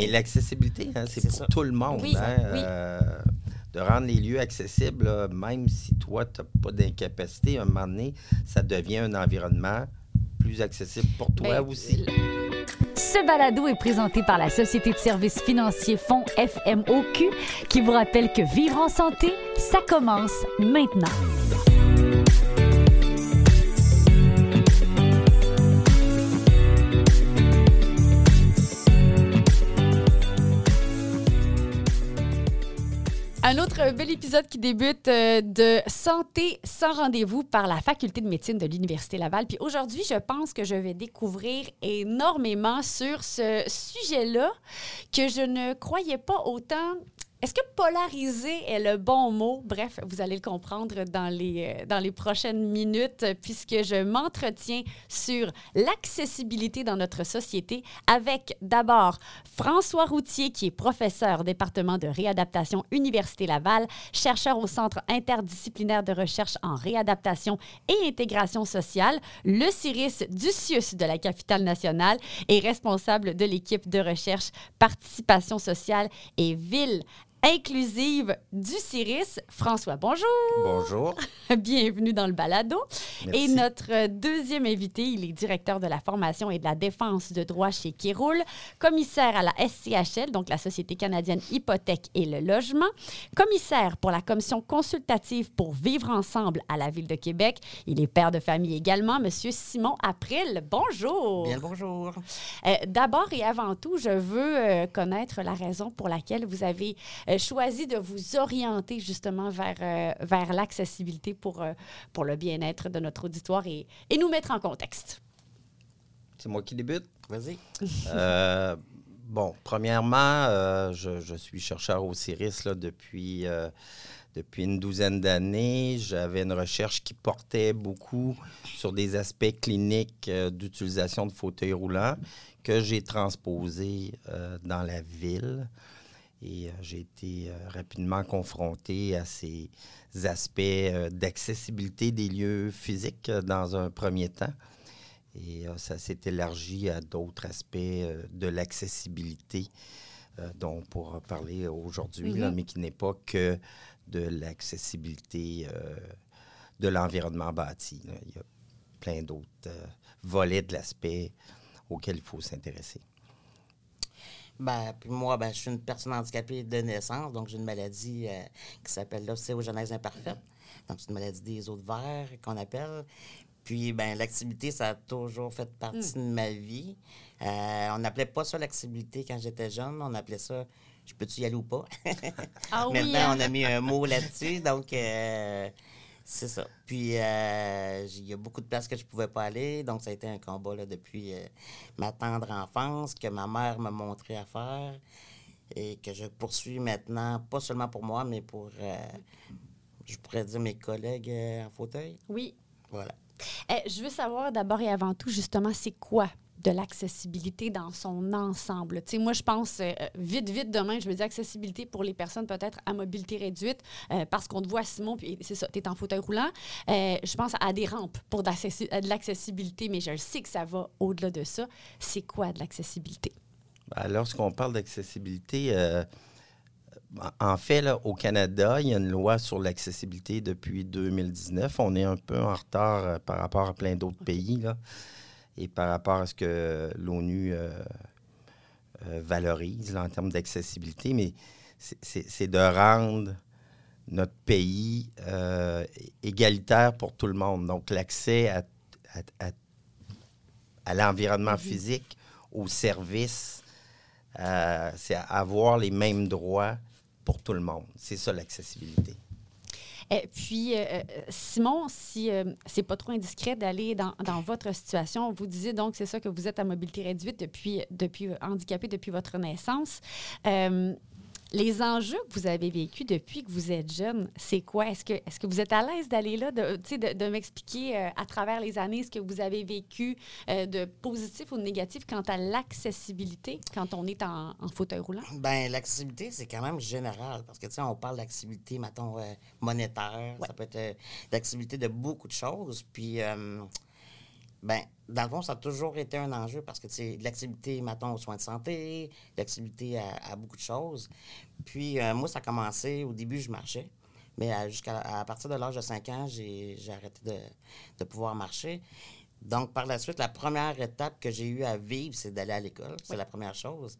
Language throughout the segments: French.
Et l'accessibilité, hein, c'est pour ça. tout le monde. Oui, hein, oui. euh, de rendre les lieux accessibles, là, même si toi, tu n'as pas d'incapacité, à un moment donné, ça devient un environnement plus accessible pour toi Ben, aussi. Ce balado est présenté par la Société de services financiers Fonds FMOQ qui vous rappelle que vivre en santé, ça commence maintenant. Un autre bel épisode qui débute euh, de Santé sans rendez-vous par la Faculté de médecine de l'Université Laval. Puis aujourd'hui, je pense que je vais découvrir énormément sur ce sujet-là que je ne croyais pas autant. Est-ce que polariser est le bon mot? Bref, vous allez le comprendre dans les, euh, dans les prochaines minutes, puisque je m'entretiens sur l'accessibilité dans notre société avec d'abord François Routier, qui est professeur au département de réadaptation Université Laval, chercheur au Centre interdisciplinaire de recherche en réadaptation et intégration sociale, le CIRIS du CIUS de la capitale nationale et responsable de l'équipe de recherche participation sociale et ville inclusive du CIRIS. François, bonjour. Bonjour. Bienvenue dans le balado. Merci. Et notre deuxième invité, il est directeur de la formation et de la défense de droit chez Kéroul, commissaire à la SCHL, donc la Société canadienne Hypothèque et le logement, commissaire pour la commission consultative pour vivre ensemble à la Ville de Québec. Il est père de famille également, Monsieur Simon April. Bonjour. Bien le bonjour. Euh, D'abord et avant tout, je veux euh, connaître la raison pour laquelle vous avez choisi de vous orienter justement vers, euh, vers l'accessibilité pour, euh, pour le bien-être de notre auditoire et, et nous mettre en contexte. C'est moi qui débute? Vas-y. Euh, bon, premièrement, euh, je, je suis chercheur au CIRIS là, depuis, euh, depuis une douzaine d'années. J'avais une recherche qui portait beaucoup sur des aspects cliniques euh, d'utilisation de fauteuils roulants que j'ai transposés euh, dans la ville. Et euh, j'ai été euh, rapidement confronté à ces aspects euh, d'accessibilité des lieux physiques dans un premier temps. Et ça s'est élargi à d'autres aspects de l'accessibilité dont on pourra parler aujourd'hui, Mhm. mais qui n'est pas que de l'accessibilité de l'environnement bâti. là. Il y a plein d'autres volets de l'aspect auxquels il faut s'intéresser. Ben, puis moi, ben, je suis une personne handicapée de naissance, donc j'ai une maladie euh, qui s'appelle l'ostéogenèse imparfaite. Donc, c'est une maladie des os de verre qu'on appelle. Puis, ben, l'activité, ça a toujours fait partie de ma vie. Euh, on n'appelait pas ça l'activité quand j'étais jeune, on appelait ça je peux-tu y aller ou pas? Ah oui, Maintenant, hein? on a mis un mot là-dessus, donc euh, c'est ça. Puis, euh, il y a beaucoup de places que je pouvais pas aller, donc ça a été un combat là, depuis euh, ma tendre enfance que ma mère m'a montré à faire et que je poursuis maintenant, pas seulement pour moi, mais pour, euh, je pourrais dire, mes collègues en fauteuil. Oui. Voilà. Eh, je veux savoir d'abord et avant tout, justement, c'est quoi de l'accessibilité dans son ensemble. Tu sais, moi, je pense euh, vite, vite demain, je veux dire accessibilité pour les personnes peut-être à mobilité réduite, euh, parce qu'on te voit, Simon, puis c'est ça, tu es en fauteuil roulant. Euh, je pense à des rampes pour de l'accessibilité, mais je sais que ça va au-delà de ça. C'est quoi de l'accessibilité? Ben, Lorsqu'on parle d'accessibilité, en fait, là, au Canada, il y a une loi sur l'accessibilité depuis 2019. On est un peu en retard par rapport à plein d'autres pays là, et par rapport à ce que l'ONU euh, euh, valorise là, en termes d'accessibilité. Mais c'est- de rendre notre pays euh, égalitaire pour tout le monde. Donc, l'accès à, à- à- à l'environnement physique, aux services, euh, c'est avoir les mêmes droits pour tout le monde. C'est ça l'accessibilité. Et puis, euh, euh, Simon, si euh, c'est pas trop indiscret d'aller dans, votre situation, vous disiez donc, c'est ça que vous êtes à mobilité réduite depuis, depuis handicapé depuis votre naissance. Euh, les enjeux que vous avez vécus depuis que vous êtes jeune, c'est quoi? Est-ce que, est que vous êtes à l'aise d'aller là, de, de, de m'expliquer euh, à travers les années ce que vous avez vécu euh, de positif ou de négatif quant à l'accessibilité quand on est en, en fauteuil roulant? Ben, l'accessibilité, c'est quand même général. Parce que, tu sais, on parle d'accessibilité, mettons, euh, monétaire. Ça peut être d'accessibilité de beaucoup de choses. Puis, ben, dans le fond, ça a toujours été un enjeu parce que c'est l'activité, mettons, aux soins de santé, l'activité à, à beaucoup de choses. Puis, euh, moi, ça a commencé, au début, je marchais. Mais à, jusqu'à à partir de l'âge de 5 ans, j'ai, arrêté de, de pouvoir marcher. Donc, par la suite, la première étape que j'ai eu à vivre, c'est d'aller à l'école. C'est la première chose.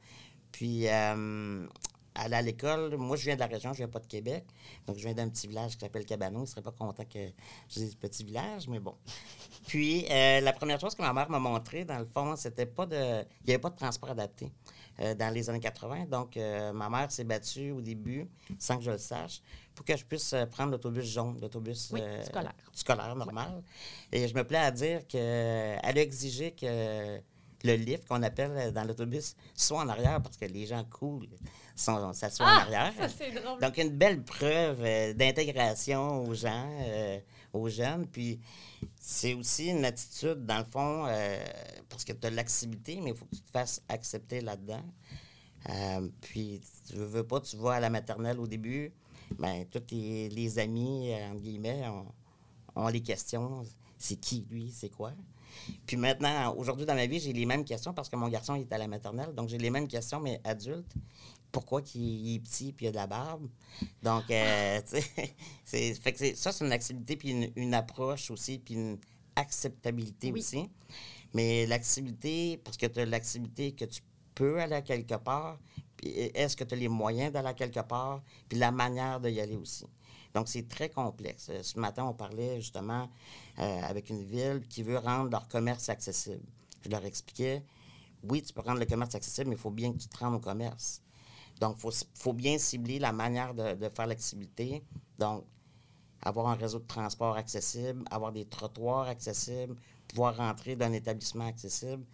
Puis, euh, aller à l'école, moi, je viens de la région, je viens pas de Québec. Donc, je viens d'un petit village qui s'appelle Cabano. Je serais pas content que je dise petit village, mais bon. Puis, euh, la première chose que ma mère m'a montré, dans le fond, c'était pas de. Il n'y avait pas de transport adapté euh, dans les années 80. Donc, euh, ma mère s'est battue au début, sans que je le sache, pour que je puisse prendre l'autobus jaune, l'autobus Oui, scolaire. scolaire normal. Et je me plais à dire qu'elle a exigé que le lift qu'on appelle euh, dans l'autobus soit en arrière parce que les gens cool sont, s'assoient en arrière. Ah, Ça, c'est drôle. Donc, une belle preuve euh, d'intégration aux gens, euh, aux jeunes. Puis, c'est aussi une attitude, dans le fond, euh, parce que tu as l'activité, mais il faut que tu te fasses accepter là-dedans. Puis, tu veux, veux pas, tu vas à la maternelle au début, ben, tous les, les amis, entre guillemets, ont, ont les questions. C'est qui, lui? C'est quoi? Puis maintenant, aujourd'hui, dans ma vie, j'ai les mêmes questions parce que mon garçon il est à la maternelle. Donc, j'ai les mêmes questions, mais adulte. Pourquoi qu'il il est petit puis il a de la barbe? Donc, euh, sais, c'est, fait que c'est- ça, c'est une activité puis une, une approche aussi puis une acceptabilité Oui. aussi. Mais l'activité, parce que tu as l'activité que tu peux aller à quelque part, puis est-ce que tu as les moyens d'aller à quelque part, puis la manière d'y aller aussi? Donc, c'est très complexe. Euh, Ce matin, on parlait justement euh, avec une ville qui veut rendre leur commerce accessible. Je leur expliquais, oui, tu peux rendre le commerce accessible, mais il faut bien que tu te rendes au commerce. Donc, il faut, bien cibler la manière de, faire l'activité. Donc, avoir un réseau de transport accessible, avoir des trottoirs accessibles, pouvoir rentrer d'un établissement accessible.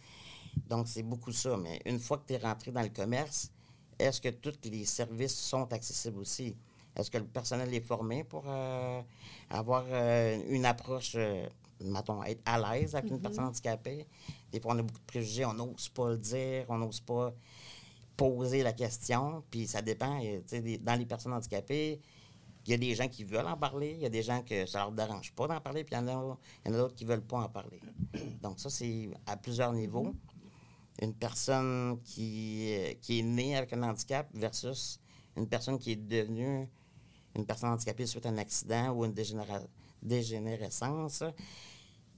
Donc, c'est beaucoup ça. Mais une fois que tu es rentré dans le commerce, est-ce que tous les services sont accessibles aussi? Est-ce que le personnel est formé pour euh, avoir euh, une approche, euh, mettons, être à l'aise avec une personne handicapée? Des fois, on a beaucoup de préjugés, on n'ose pas le dire, on n'ose pas poser la question, puis ça dépend. dans les personnes handicapées, il y a des gens qui veulent en parler, il y a des gens que ça leur dérange pas d'en parler, puis il y en a, a d'autres qui veulent pas en parler. Donc ça, c'est à plusieurs niveaux. Une personne qui, qui est née avec un handicap versus une personne qui est devenue une personne handicapée suite à un accident ou une dégénéra- dégénérescence,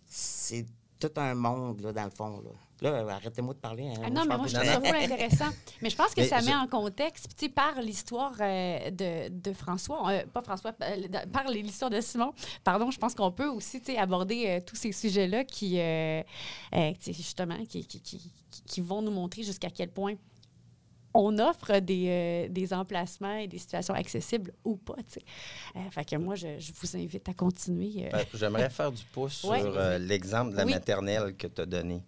c'est tout un monde, là, dans le fond. Là, Là, arrêtez-moi de parler. hein. Ah non, mais moi, je trouve ça vraiment intéressant. Mais je pense que Mais ça je- met en contexte, tu sais, par l'histoire euh, de, de François, euh, pas François, euh, par l'histoire de Simon, pardon, je pense qu'on peut aussi, tu sais, aborder euh, tous ces sujets-là qui, euh, euh, tu sais, justement, qui, qui, qui- qui vont nous montrer jusqu'à quel point on offre des, euh, des emplacements et des situations accessibles ou pas. Euh, fait que moi, je, je vous invite à continuer. euh, Ben, J'aimerais faire du pouce Ouais. sur euh, l'exemple de la Oui. maternelle que tu as donné.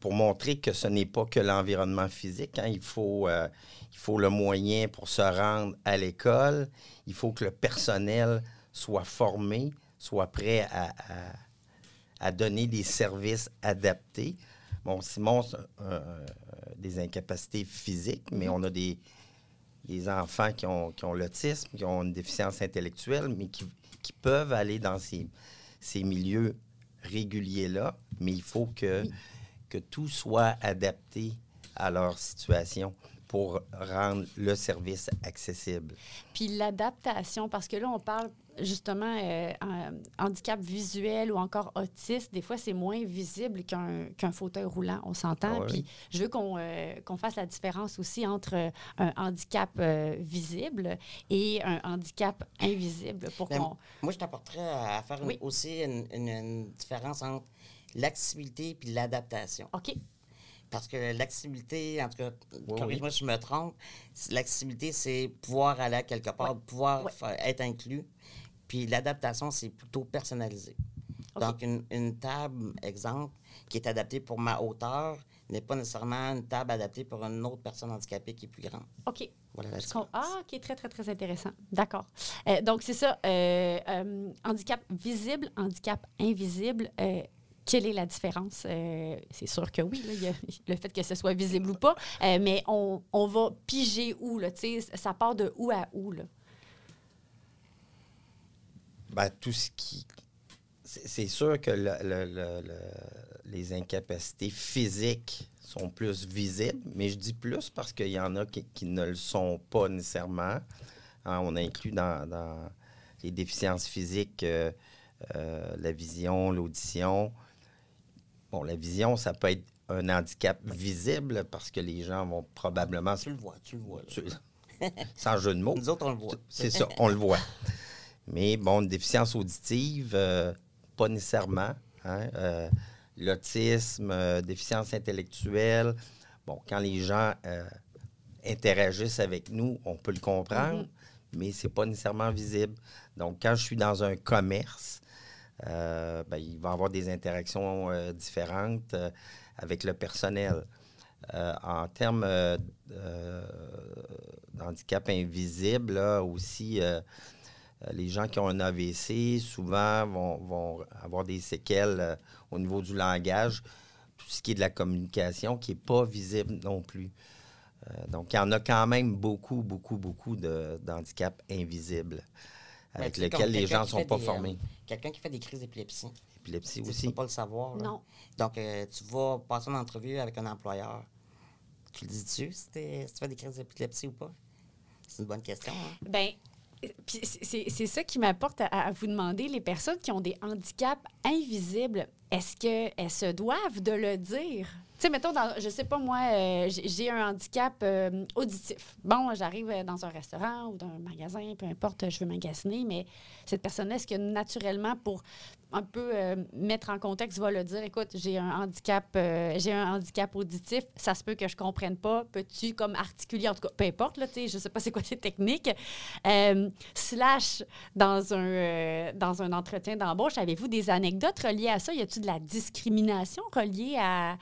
Pour montrer que ce n'est pas que l'environnement physique. hein. Il, faut, il faut le moyen pour se rendre à l'école. Il faut que le personnel soit formé, soit prêt à, à- à donner des services adaptés. Bon, Simon, un- des incapacités physiques, mais on a des, des enfants qui ont, qui ont l'autisme, qui ont une déficience intellectuelle, mais qui, qui peuvent aller dans ces, ces milieux réguliers-là, mais il faut que, que tout soit adapté à leur situation pour rendre le service accessible. Puis l'adaptation, parce que là, on parle justement euh, handicap visuel ou encore autiste. Des fois, c'est moins visible qu'un qu'un fauteuil roulant, on s'entend. Ah oui. Puis je veux qu'on euh, qu'on fasse la différence aussi entre euh, un handicap euh, visible et un handicap invisible pour Mais qu'on... Moi, je t'apporterais à faire une- Oui. aussi une, une- une différence entre l'accessibilité et l'adaptation. OK. Parce que l'accessibilité, en tout cas, Oui, corrige-moi si je me trompe, c'est- l'accessibilité, c'est pouvoir aller à quelque part, pouvoir Ouais. être inclus. Puis l'adaptation, c'est plutôt personnalisé. Donc, une, une table, exemple, qui est adaptée pour ma hauteur, n'est pas nécessairement une table adaptée pour une autre personne handicapée qui est plus grande. OK. Voilà la différence. Ah, OK, très, très, très intéressant. D'accord. Euh, donc, c'est ça. euh, euh, handicap visible, handicap invisible. quelle est la différence? C'est sûr que oui, là, il y a le fait que ce soit visible ou pas, mais on, on va piger où, là, tu sais, ça part de où à où, là? Ben, tout ce qui c'est sûr que le- le- le- le- les incapacités physiques sont plus visibles, mais je dis plus parce qu'il y en a qui, qui ne le sont pas nécessairement. Hein, on inclut dans, dans les déficiences physiques euh, euh, la vision, l'audition. Bon, la vision, ça peut être un handicap visible parce que les gens vont probablement... Tu le vois, tu le vois. tu- sans jeu de mots. Nous autres, on le voit. C'est ça, on le voit. Mais bon, une déficience auditive, euh, pas nécessairement. hein. Euh, L'autisme, euh, déficience intellectuelle. Bon, quand les gens interagissent avec nous, on peut le comprendre, mais c'est pas nécessairement visible. Donc, quand je suis dans un commerce, ben, il va y avoir des interactions différentes avec le personnel. En termes d'handicap invisible, là, aussi, les gens qui ont un AVC, souvent, vont, vont avoir des séquelles euh, au niveau du langage, tout ce qui est de la communication, qui n'est pas visible non plus. Euh, donc, il y en a quand même beaucoup, beaucoup, beaucoup de- d'handicaps invisibles Ben, avec lesquels les gens ne qui sont pas des, euh, formés. Quelqu'un qui fait des crises d'épilepsie. Épilepsie Tu sais, Tu aussi. peux pas le savoir. là. Non. Donc, euh, tu vas passer une entrevue avec un employeur. Tu le dis-tu si, t'es- si tu fais des crises d'épilepsie ou pas? C'est une bonne question. hein? Ben, c'est ça qui m'apporte à, à vous demander, les personnes qui ont des handicaps invisibles, est-ce qu'elles se doivent de le dire? Tu sais, mettons, dans, je sais pas moi, euh, j'ai un handicap euh, auditif. Bon, j'arrive euh, dans un restaurant ou dans un magasin, peu importe, je veux magasiner, mais cette personne-là, est-ce que naturellement, pour un peu mettre en contexte, va le dire, écoute, j'ai un handicap, j'ai un handicap auditif, ça se peut que je comprenne pas, peux-tu comme articuler, en tout cas, peu importe, là, tu sais, je sais pas c'est quoi ces techniques, slash dans un, dans un entretien d'embauche, avez-vous des anecdotes reliées à ça? Y a-t-il de la discrimination reliée à,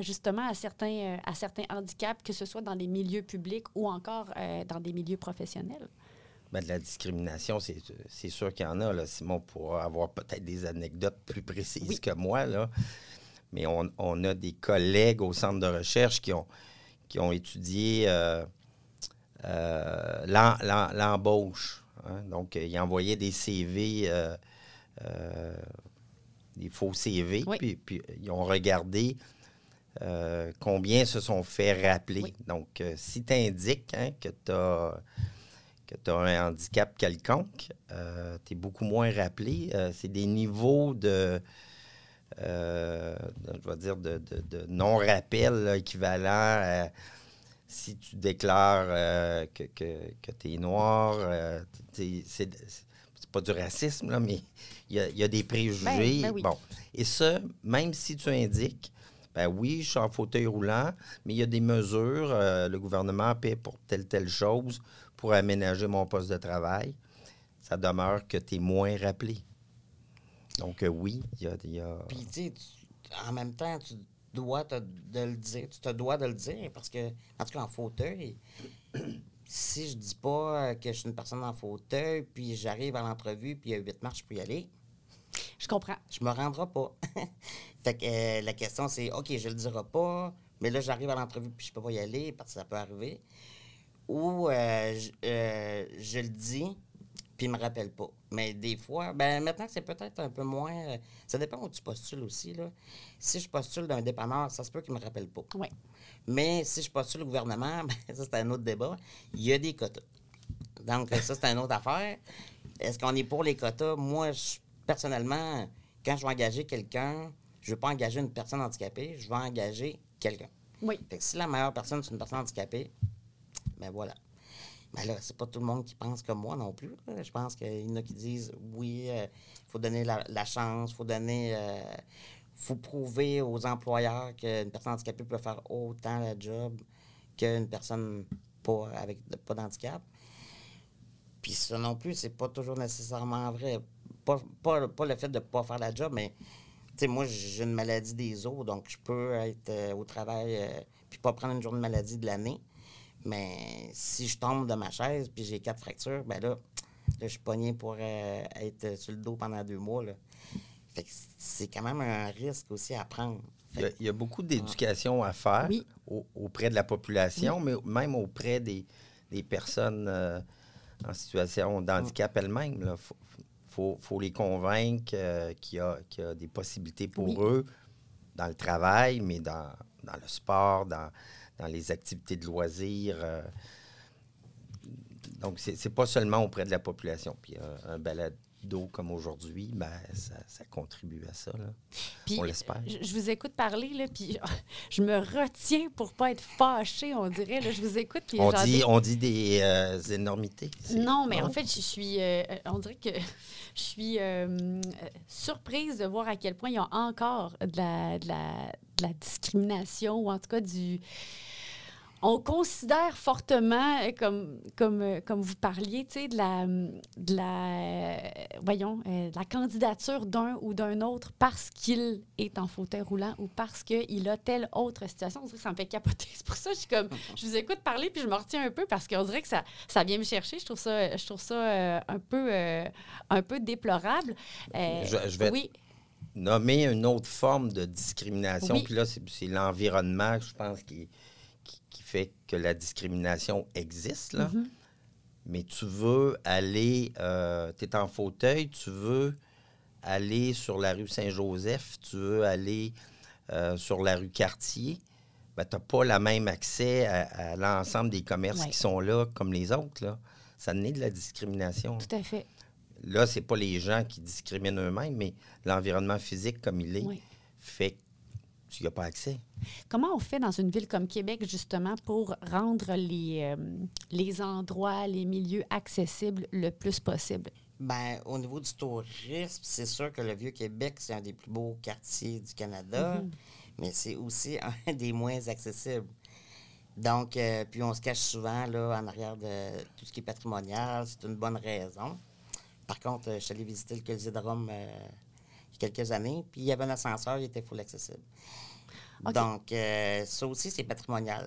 justement à certains, euh, à certains handicaps, que ce soit dans des milieux publics ou encore euh, dans des milieux professionnels? Ben, de la discrimination, c'est sûr qu'il y en a. Là. Simon pourra avoir peut-être des anecdotes plus précises Oui. que moi. Là. Mais on, on a des collègues au centre de recherche qui ont, qui ont étudié euh, euh, l'em- l'em- l'embauche. hein. Donc, ils envoyaient des CV, euh, des faux CV, Oui. puis, puis ils ont regardé euh, combien se sont fait rappeler. Oui. Donc, euh, si tu indiques hein, que tu as que tu as un handicap quelconque, tu es beaucoup moins rappelé. Euh, c'est des niveaux de, euh, de- je vais dire, de, de- de non-rappel là, équivalents à si tu déclares euh, que, tu es noir. euh, c'est pas du racisme, là, mais il y a, il y a des préjugés. Ben, ben oui. Bon. Et ça, même si tu indiques, ben oui, je suis en fauteuil roulant, mais il y a des mesures, euh, le gouvernement paie pour telle, telle chose pour aménager mon poste de travail. Ça demeure que tu es moins rappelé. Donc, euh, oui, il y a. Puis, tu en même temps, tu dois de le dire. Tu te dois de le dire parce que, en tout cas, en fauteuil, si je dis pas euh, que je suis une personne en fauteuil, puis j'arrive à l'entrevue, puis il y a huit marches pour y aller, Je comprends. je me rendrai pas. fait que euh, la question, c'est OK, je le dirai pas, mais là, j'arrive à l'entrevue, puis je peux pas y aller parce que ça peut arriver. Ou euh, je, euh, je le dis, puis il me rappelle pas. Mais des fois, ben maintenant, c'est peut-être un peu moins. ça dépend où tu postules aussi. Là. Si je postule d'un dépanneur, ça se peut qu'il me rappelle pas. Oui. Mais si je postule au gouvernement, ben, ça, c'est un autre débat. Il y a des quotas. Donc, ça, c'est une autre affaire. Est-ce qu'on est pour les quotas? Moi, je- personnellement, quand je vais engager quelqu'un, je ne veux pas engager une personne handicapée, je vais engager quelqu'un. Oui. Fait que si la meilleure personne, c'est une personne handicapée, ben voilà. Mais là, c'est pas tout le monde qui pense comme moi non plus. Je pense qu'il y en a qui disent oui, il faut donner la, la chance, il faut donner. euh, faut prouver aux employeurs qu'une personne handicapée peut faire autant le job qu'une personne pas avec pas d'handicap. Puis ça non plus, c'est pas toujours nécessairement vrai. Pas, pas, pas le fait de pas faire la job, mais tu sais, moi, j'ai une maladie des os, donc je peux être euh, au travail euh, puis pas prendre une journée de maladie de l'année. Mais si je tombe de ma chaise puis j'ai quatre fractures, ben là, là je suis pogné pour euh, être sur le dos pendant deux mois. Là. Fait que c'est quand même un risque aussi à prendre. Il y, a, il y a beaucoup d'éducation à faire Oui. au- auprès de la population, mais même auprès des, des personnes euh, en situation de handicap elles-mêmes. Il faut, faut les convaincre euh, qu'il y, a- qu'il y a des possibilités pour Oui. eux dans le travail, mais dans, dans le sport, dans, dans les activités de loisirs. euh. donc, c'est pas seulement auprès de la population. Puis un balado comme aujourd'hui, ben, ça, ça contribue à ça. là. On l'espère. Je, vous écoute parler, là, puis je me retiens pour pas être fâchée, on dirait. Là, je vous écoute. puis On dit, on dit des euh, énormités. Non, mais en fait, je suis. euh, on dirait que je suis euh, euh, surprise de voir à quel point il y a encore de la, de la, de la discrimination ou en tout cas du. On considère fortement, euh, comme, comme, euh, comme vous parliez, de la, de la, euh, voyons, euh, de la candidature d'un ou d'un autre parce qu'il est en fauteuil roulant ou parce qu'il a telle autre situation. On dirait que ça me fait capoter. C'est pour ça que je suis comme, je vous écoute parler puis je me retiens un peu parce qu'on dirait que ça, ça vient me chercher. Je trouve ça, je trouve ça euh, un, peu, un peu déplorable. Je- je vais- Oui, nommer une autre forme de discrimination. Oui. Puis là, c'est l'environnement, je pense, qui fait que la discrimination existe. Là. Mhm. Mais tu veux aller, tu es en fauteuil, tu veux aller sur la rue Saint-Joseph, tu veux aller euh, sur la rue Cartier, ben, tu n'as pas le même accès à, à l'ensemble des commerces Ouais. qui sont là comme les autres. Là. Ça naît de la discrimination. tout à fait. Là, c'est pas les gens qui discriminent eux-mêmes, mais l'environnement physique comme il est Oui. fait que tu n'y as pas accès. Comment on fait dans une ville comme Québec, justement, pour rendre les, euh, les endroits, les milieux accessibles le plus possible? Ben, au niveau du tourisme, c'est sûr que le Vieux-Québec, c'est un des plus beaux quartiers du Canada, Mhm. mais c'est aussi un des moins accessibles. Donc, euh, puis on se cache souvent là, en arrière de tout ce qui est patrimonial. C'est une bonne raison. Par contre, euh, je suis allé visiter le Colisée de Rome euh, quelques années, puis il y avait un ascenseur, il était full accessible. Donc, euh, ça aussi, c'est patrimonial.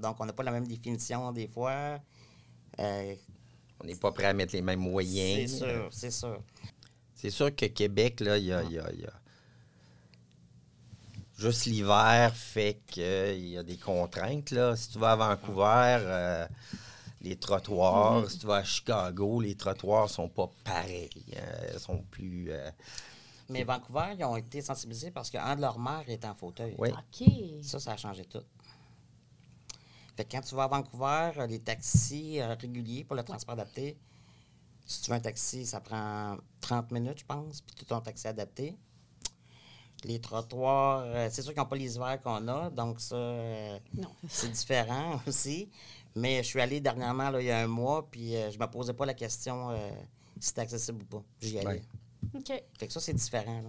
Donc, on n'a pas la même définition des fois. Euh, On n'est pas prêt à mettre les mêmes c'est moyens. sûr, c'est sûr. C'est sûr que Québec, là, il y a, il y a- y a- Juste l'hiver fait qu'il y a des contraintes. Là. Si tu vas à Vancouver, euh, les trottoirs, si tu vas à Chicago, les trottoirs sont pas pareils. euh, ils sont plus. Mais Vancouver, ils ont été sensibilisés parce qu'un de leurs maires est en fauteuil. Oui. OK. Ça, ça a changé tout. Fait que quand tu vas à Vancouver, euh, les taxis euh, réguliers pour le transport adapté, si tu veux un taxi, ça prend 30 minutes, je pense, puis tout ton taxi adapté. Les trottoirs, euh, c'est sûr qu'ils n'ont pas les hivers qu'on a, donc ça, euh, Non. c'est différent aussi. Mais je suis allé dernièrement, là, il y a un mois, puis je me posais pas la question euh, si c'était accessible ou pas. J'y allais. Ouais. OK. Fait que ça, c'est différent. Là.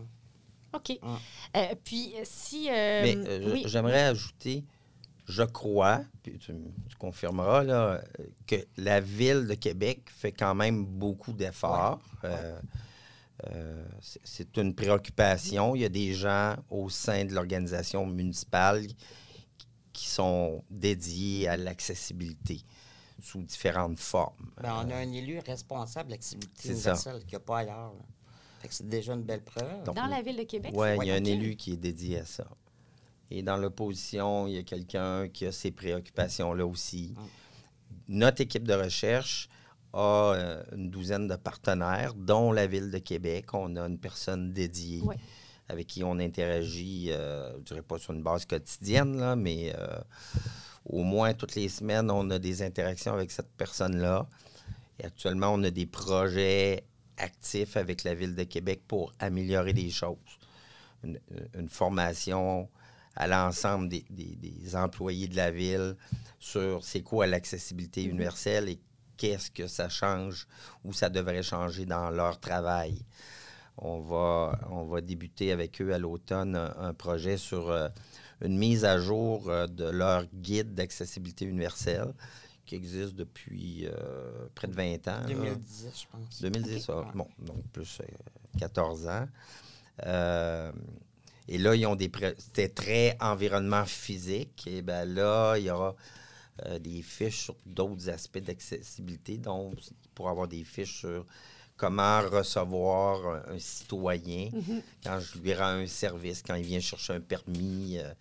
OK. Ouais. Euh, puis, euh, si. euh, Mais euh, je- oui. j'aimerais ajouter, je crois, puis tu, tu confirmeras, là, que la ville de Québec fait quand même beaucoup d'efforts. Euh, euh, c'est- une préoccupation. Il y a des gens au sein de l'organisation municipale qui sont dédiés à l'accessibilité sous différentes formes. Ben, on a un élu responsable de l'accessibilité C'est ça. universelle qu'il n'y a pas ailleurs. là. C'est déjà une belle preuve. Donc, Dans la ville de Québec? Oui, il y a un élu qui est dédié à ça. Et dans l'opposition, il y a quelqu'un qui a ces préoccupations-là aussi. Notre équipe de recherche a euh, une douzaine de partenaires, dont la Ville de Québec. On a une personne dédiée Ouais. avec qui on interagit, euh, je ne dirais pas sur une base quotidienne, là, mais euh, au moins toutes les semaines, on a des interactions avec cette personne-là. Et actuellement, on a des projets actifs avec la Ville de Québec pour améliorer les choses. Une, une formation à l'ensemble des, des- des employés de la ville sur c'est quoi l'accessibilité universelle et qu'est-ce que ça change ou ça devrait changer dans leur travail. On va, on va débuter avec eux à l'automne un, un projet sur euh, une mise à jour euh, de leur guide d'accessibilité universelle qui existe depuis euh, près de 20 ans. là. 2010, je pense. 2010, ah, Ouais. bon, donc plus euh, 14 ans. Euh, et là, ils ont des. C'était très environnement physique. Et bien là, il y aura euh, des fiches sur d'autres aspects d'accessibilité. Donc, pour avoir des fiches sur comment recevoir un, un citoyen quand je lui rends un service, quand il vient chercher un permis, euh,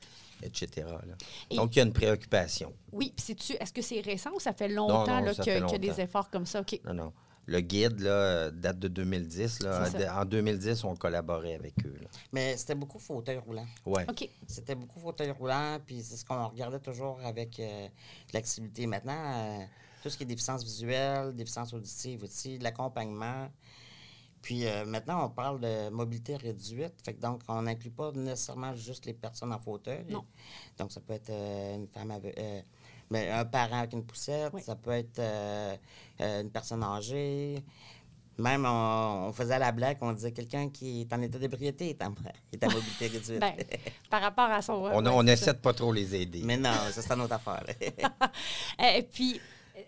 etc. là. Et- Donc, il y a une préoccupation. Oui, puis sais-tu, est-ce que c'est récent ou ça fait longtemps non, là, ça que- fait qu'il y a des longtemps. efforts comme ça? OK. Non, non. le guide là, date de 2010. Là. C'est ça. En 2010, on collaborait avec eux. là. Mais c'était beaucoup fauteuil roulant. Ouais. OK. C'était beaucoup fauteuil roulant, puis c'est ce qu'on regardait toujours avec euh, l'accessibilité. Maintenant, euh, tout ce qui est déficience visuelle, déficience auditive aussi, de l'accompagnement. Puis euh, maintenant, on parle de mobilité réduite. Fait que donc, on n'inclut pas nécessairement juste les personnes en fauteuil. Non. Donc, ça peut être euh, une femme avec. euh, mais un parent avec une poussette, Oui. ça peut être euh, euh, une personne âgée. Même, on, on faisait la blague, on disait quelqu'un qui est en état d'ébriété est en, est en mobilité réduite. Ben, par rapport à son. On, ouais, on essaie de pas trop les aider. Mais non, ça, c'est une autre affaire. Et puis, euh,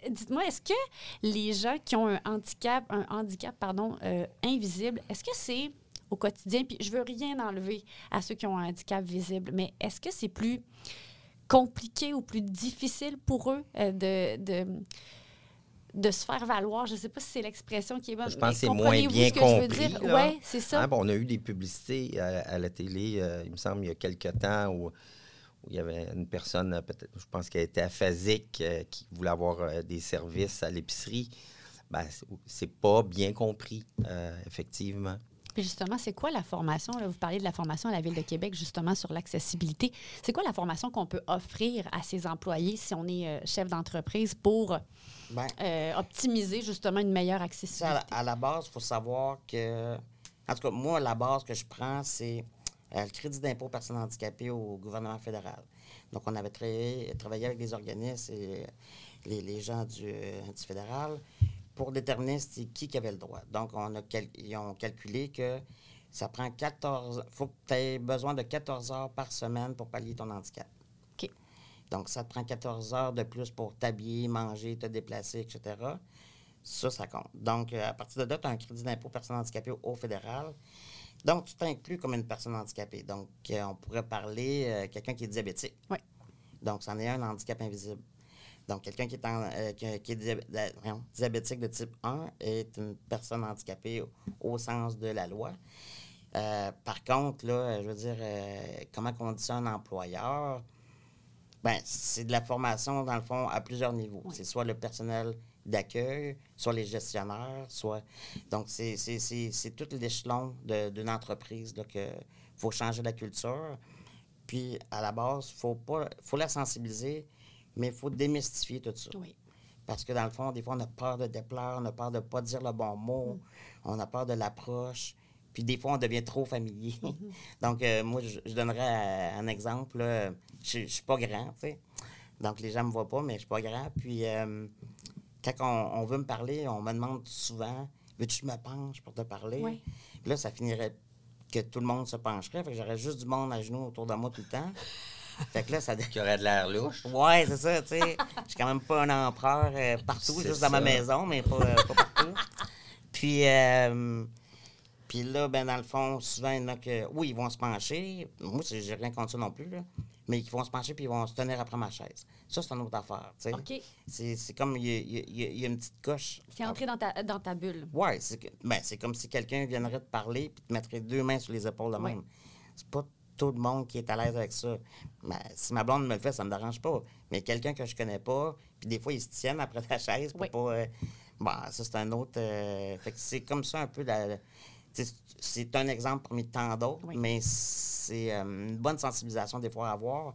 dites-moi, est-ce que les gens qui ont un handicap, un handicap pardon, euh, invisible, est-ce que c'est au quotidien, puis je veux rien enlever à ceux qui ont un handicap visible, mais est-ce que c'est plus compliqué ou plus difficile pour eux euh, de, de, de se faire valoir? Je ne sais pas si c'est l'expression qui est bonne. Je pense que c'est moins bien ce que compris. Oui, c'est ça. Hein, bon, on a eu des publicités à, à la télé, euh, il me semble, il y a quelques temps, où, où il y avait une personne, peut-être, je pense qu'elle était aphasique, euh, qui voulait avoir euh, des services à l'épicerie. Ben, c'est- pas bien compris, euh, effectivement. Puis justement, c'est quoi la formation? Là, vous parlez de la formation à la Ville de Québec, justement, sur l'accessibilité. C'est quoi la formation qu'on peut offrir à ses employés si on est euh, chef d'entreprise pour Ben, euh, optimiser justement une meilleure ça, à, accessibilité? la, à la base, il faut savoir que. En tout cas, moi, la base que je prends, c'est euh, le crédit d'impôt personnes handicapées au gouvernement fédéral. Donc, on avait travaillé, travaillé avec des organismes et les, les gens du, euh, du fédéral pour déterminer qui qui avait le droit. Donc, on a cal- ils ont calculé que ça prend 14... faut que tu aies besoin de 14 heures par semaine pour pallier ton handicap. Donc, ça te prend 14 heures de plus pour t'habiller, manger, te déplacer, etc. Ça, ça compte. Donc, euh, à partir de là, tu as un crédit d'impôt personne handicapée au fédéral. Donc, tu t'inclus comme une personne handicapée. Donc, euh, on pourrait parler euh, quelqu'un qui est diabétique. Oui. Donc, c'en est un handicap invisible. Donc, quelqu'un qui est, en- euh, qui, qui est diab- voyons, diabétique de type 1 est une personne handicapée au, au sens de la loi. Par contre, là, je veux dire, comment on dit ça un employeur? Ben, c'est de la formation, dans le fond, à plusieurs niveaux. C'est soit le personnel d'accueil, soit les gestionnaires, soit... Donc, c'est- tout l'échelon d'une entreprise qu'il faut changer la culture. Puis, à la base, il faut, pas- faut la sensibiliser, mais il faut démystifier tout ça. Oui. Parce que dans le fond, des fois, on a peur de déplaire, on a peur de ne pas dire le bon mot, on a peur de l'approche. Puis des fois, on devient trop familier. Donc, euh, moi, je, je donnerais euh, un exemple. là. Je ne suis pas grand, tu sais. Donc, les gens ne me voient pas, mais je suis pas grand. Puis, euh, quand on, on veut me parler, on me demande souvent Veux-tu que je me penche pour te parler? Oui. Puis là, ça finirait que tout le monde se pencherait. Fait que j'aurais juste du monde à genoux autour de moi tout le temps. fait que là, ça, Qui aurait de l'air louche. Ouais, c'est ça, tu sais. Je suis quand même pas un empereur euh, partout, C'est juste dans ma maison, mais pas, euh, pas partout. Puis, euh, puis là, ben, dans le fond, souvent, il y en a que, oui, ils vont se pencher. Moi, c'est- j'ai rien contre ça non plus, là. Mais ils vont se pencher puis ils vont se tenir après ma chaise. Ça, c'est une autre affaire. OK. C'est c'est comme, il y, a- une petite coche. Qui est entré dans ta, dans ta bulle. C'est que- ben, c'est comme si quelqu'un viendrait te parler puis te mettrait deux mains sur les épaules de Oui. même. C'est pas tout le monde qui est à l'aise avec ça. Ben, si ma blonde me le fait, ça me dérange pas. Mais quelqu'un que je connais pas, puis des fois, ils se tiennent après ta chaise pour Oui. pas... euh, bon, ça, c'est un autre... euh, fait que c'est comme ça un peu la... C'est un exemple parmi tant d'autres, Oui. mais c'est euh, une bonne sensibilisation des fois à avoir.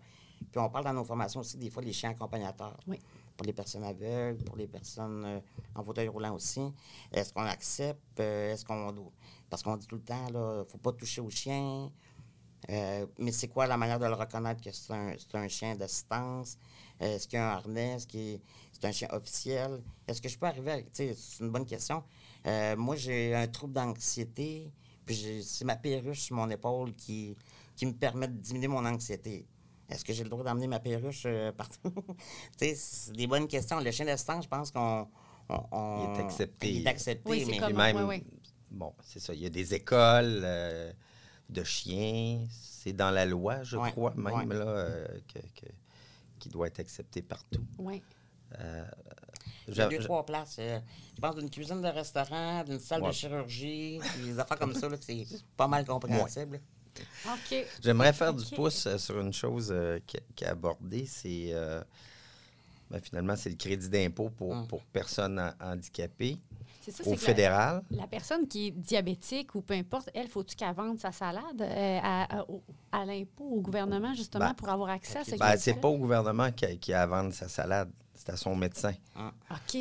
Puis on parle dans nos formations aussi des fois des chiens accompagnateurs Oui. pour les personnes aveugles, pour les personnes euh, en fauteuil roulant aussi. Est-ce qu'on accepte? euh, Est-ce qu'on Parce qu'on dit tout le temps, là, faut pas toucher au chien. Mais c'est quoi la manière de le reconnaître que c'est un, un chien d'assistance? Est-ce qu'il y a un harnais? Est-ce qu'il c'est un chien officiel? Est-ce que je peux arriver à... C'est une bonne question. Euh, moi, j'ai un trouble d'anxiété, puis j'ai- c'est ma perruche sur mon épaule qui, qui me permet de diminuer mon anxiété. Est-ce que j'ai le droit d'emmener ma perruche euh, partout? C'est des bonnes questions. Le chien d'assistance, je pense qu'on... on- on- Il est accepté. Il est accepté, Oui, mais... comme- même, bon, c'est ça. Il y a des écoles euh, de chiens. C'est dans la loi, je Ouais, crois, même, ouais. là, euh, que, que- qui doit être accepté partout. Oui. Il y a deux, trois places. euh, je pense d'une cuisine de restaurant, d'une salle Ouais. de chirurgie, des affaires comme ça, c'est pas mal compréhensible. OK. J'aimerais faire du pouce euh, sur une chose euh, qui qui est abordée, c'est euh, Ben, finalement, c'est le crédit d'impôt pour, Hum. pour personnes ha- handicapées C'est ça, au la- fédéral. La personne qui est diabétique ou peu importe, elle, faut-tu qu'elle vende sa salade euh, à, à- au- à l'impôt, au gouvernement, justement, Ben, pour avoir accès à ce Ben, c'est pas au gouvernement qui a, qui a à vendre sa salade, c'est à son médecin. OK.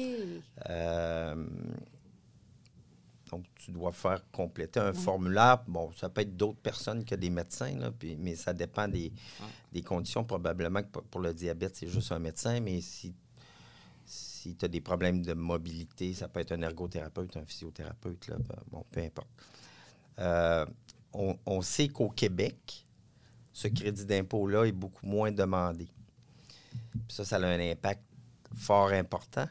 Euh, donc, tu dois faire compléter un formulaire. Bon, ça peut être d'autres personnes que des médecins, là, puis- mais ça dépend des, des conditions. Probablement que pour- pour le diabète, c'est juste un médecin, mais si, si tu as des problèmes de mobilité, ça peut être un ergothérapeute, un physiothérapeute, là, ben, bon, peu importe. Euh, on, on sait qu'au Québec, ce crédit d'impôt-là est beaucoup moins demandé. Puis ça, ça a un impact fort important.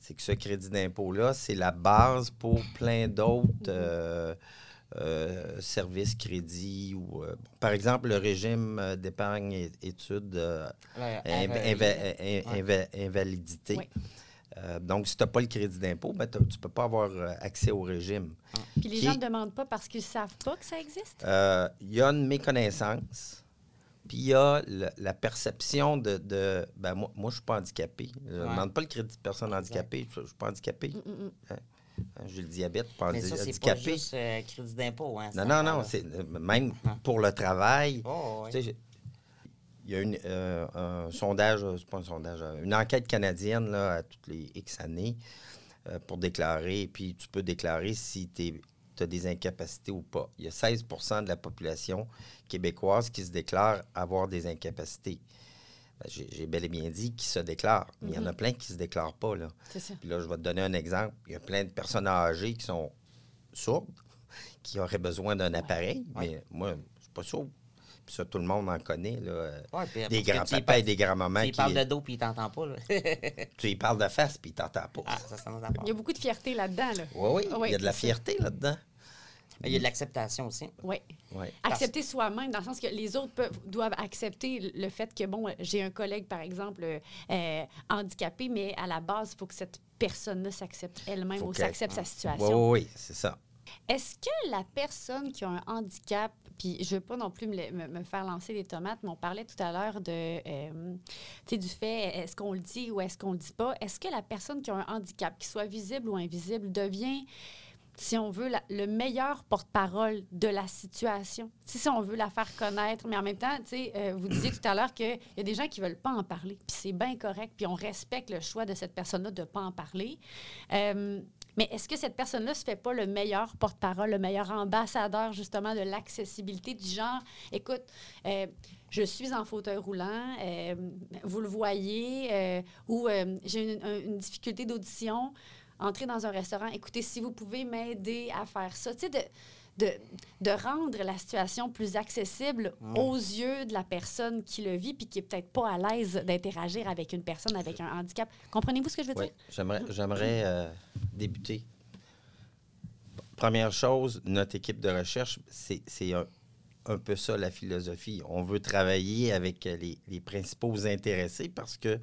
C'est que ce crédit d'impôt-là, c'est la base pour plein d'autres euh, euh, services, crédits. Ou, euh, par exemple, le régime d'épargne et études euh, invalidité. Oui. Euh, donc, si tu n'as pas le crédit d'impôt, ben, tu ne peux pas avoir euh, accès au régime. Puis les qui gens ne demandent pas parce qu'ils ne savent pas que ça existe? Euh, Il y a une méconnaissance, puis il y a le- la perception de. de- ben, moi, moi je ne suis pas handicapé. Je ne Ouais. demande pas le crédit de personne handicapée. Je ne suis pas handicapé. Mm, mm, mm. Hein, J'ai le diabète, pas Mais ça, c'est pas handicapé. juste euh, crédit d'impôt. Hein, non, non, non. c'est euh, Même pour le travail. Oh, Il y a une, euh, un sondage, c'est pas un sondage, une enquête canadienne là, à toutes les X années euh, pour déclarer, puis tu peux déclarer si tu as des incapacités ou pas. Il y a 16% de la population québécoise qui se déclare avoir des incapacités. Ben, J'ai bel et bien dit qui se déclarent, mais il y en a plein qui ne se déclarent pas. Là. Puis là, je vais te donner un exemple. Il y a plein de personnes âgées qui sont sourdes, qui auraient besoin d'un appareil, mais moi, je ne suis pas sourd. Puis ça, tout le monde en connaît. Là. Ouais, puis des grands-papas parles- et des grands-mamans Tu qui... parles de dos puis il t'entend pas. Là. Tu y parles de face, puis ils t'entendent pas. ah, ça, notre affaire. Il y a beaucoup de fierté là-dedans. Là. Oui, oui, Oui, il y a de la fierté là-dedans. Il y a de l'acceptation aussi. Oui. Ouais. Accepter soi-même, dans le sens que les autres peuvent, doivent accepter le fait que, bon, j'ai un collègue, par exemple, euh, euh, handicapé, mais à la base, il faut que cette personne-là s'accepte elle-même ou s'accepte sa Oui, situation. oui, oui, c'est ça. Est-ce que la personne qui a un handicap, puis je veux pas non plus me, faire lancer des tomates, mais on parlait tout à l'heure de, euh, du fait, est-ce qu'on le dit ou est-ce qu'on le dit pas? Est-ce que la personne qui a un handicap, qu'il soit visible ou invisible, devient, si on veut, le meilleur porte-parole de la situation? Si on veut la faire connaître, mais en même temps, euh, vous disiez tout à l'heure qu'il y a des gens qui veulent pas en parler, puis c'est bien correct, puis on respecte le choix de cette personne-là de pas en parler. Euh, mais est-ce que cette personne-là se fait pas le meilleur porte-parole, le meilleur ambassadeur justement de l'accessibilité du genre, écoute, euh, je suis en fauteuil roulant, euh, vous le voyez, euh, ou j'ai une, un- une difficulté d'audition, entrer dans un restaurant, écoutez, si vous pouvez m'aider à faire ça, tu sais, de, de, de rendre la situation plus accessible aux yeux de la personne qui le vit puis qui est peut-être pas à l'aise d'interagir avec une personne avec un handicap. Comprenez-vous ce que je veux Oui, dire? j'aimerais, j'aimerais euh, débuter. Première chose, notre équipe de recherche, c'est, c'est un, un peu ça la philosophie. On veut travailler avec les, les principaux intéressés parce que,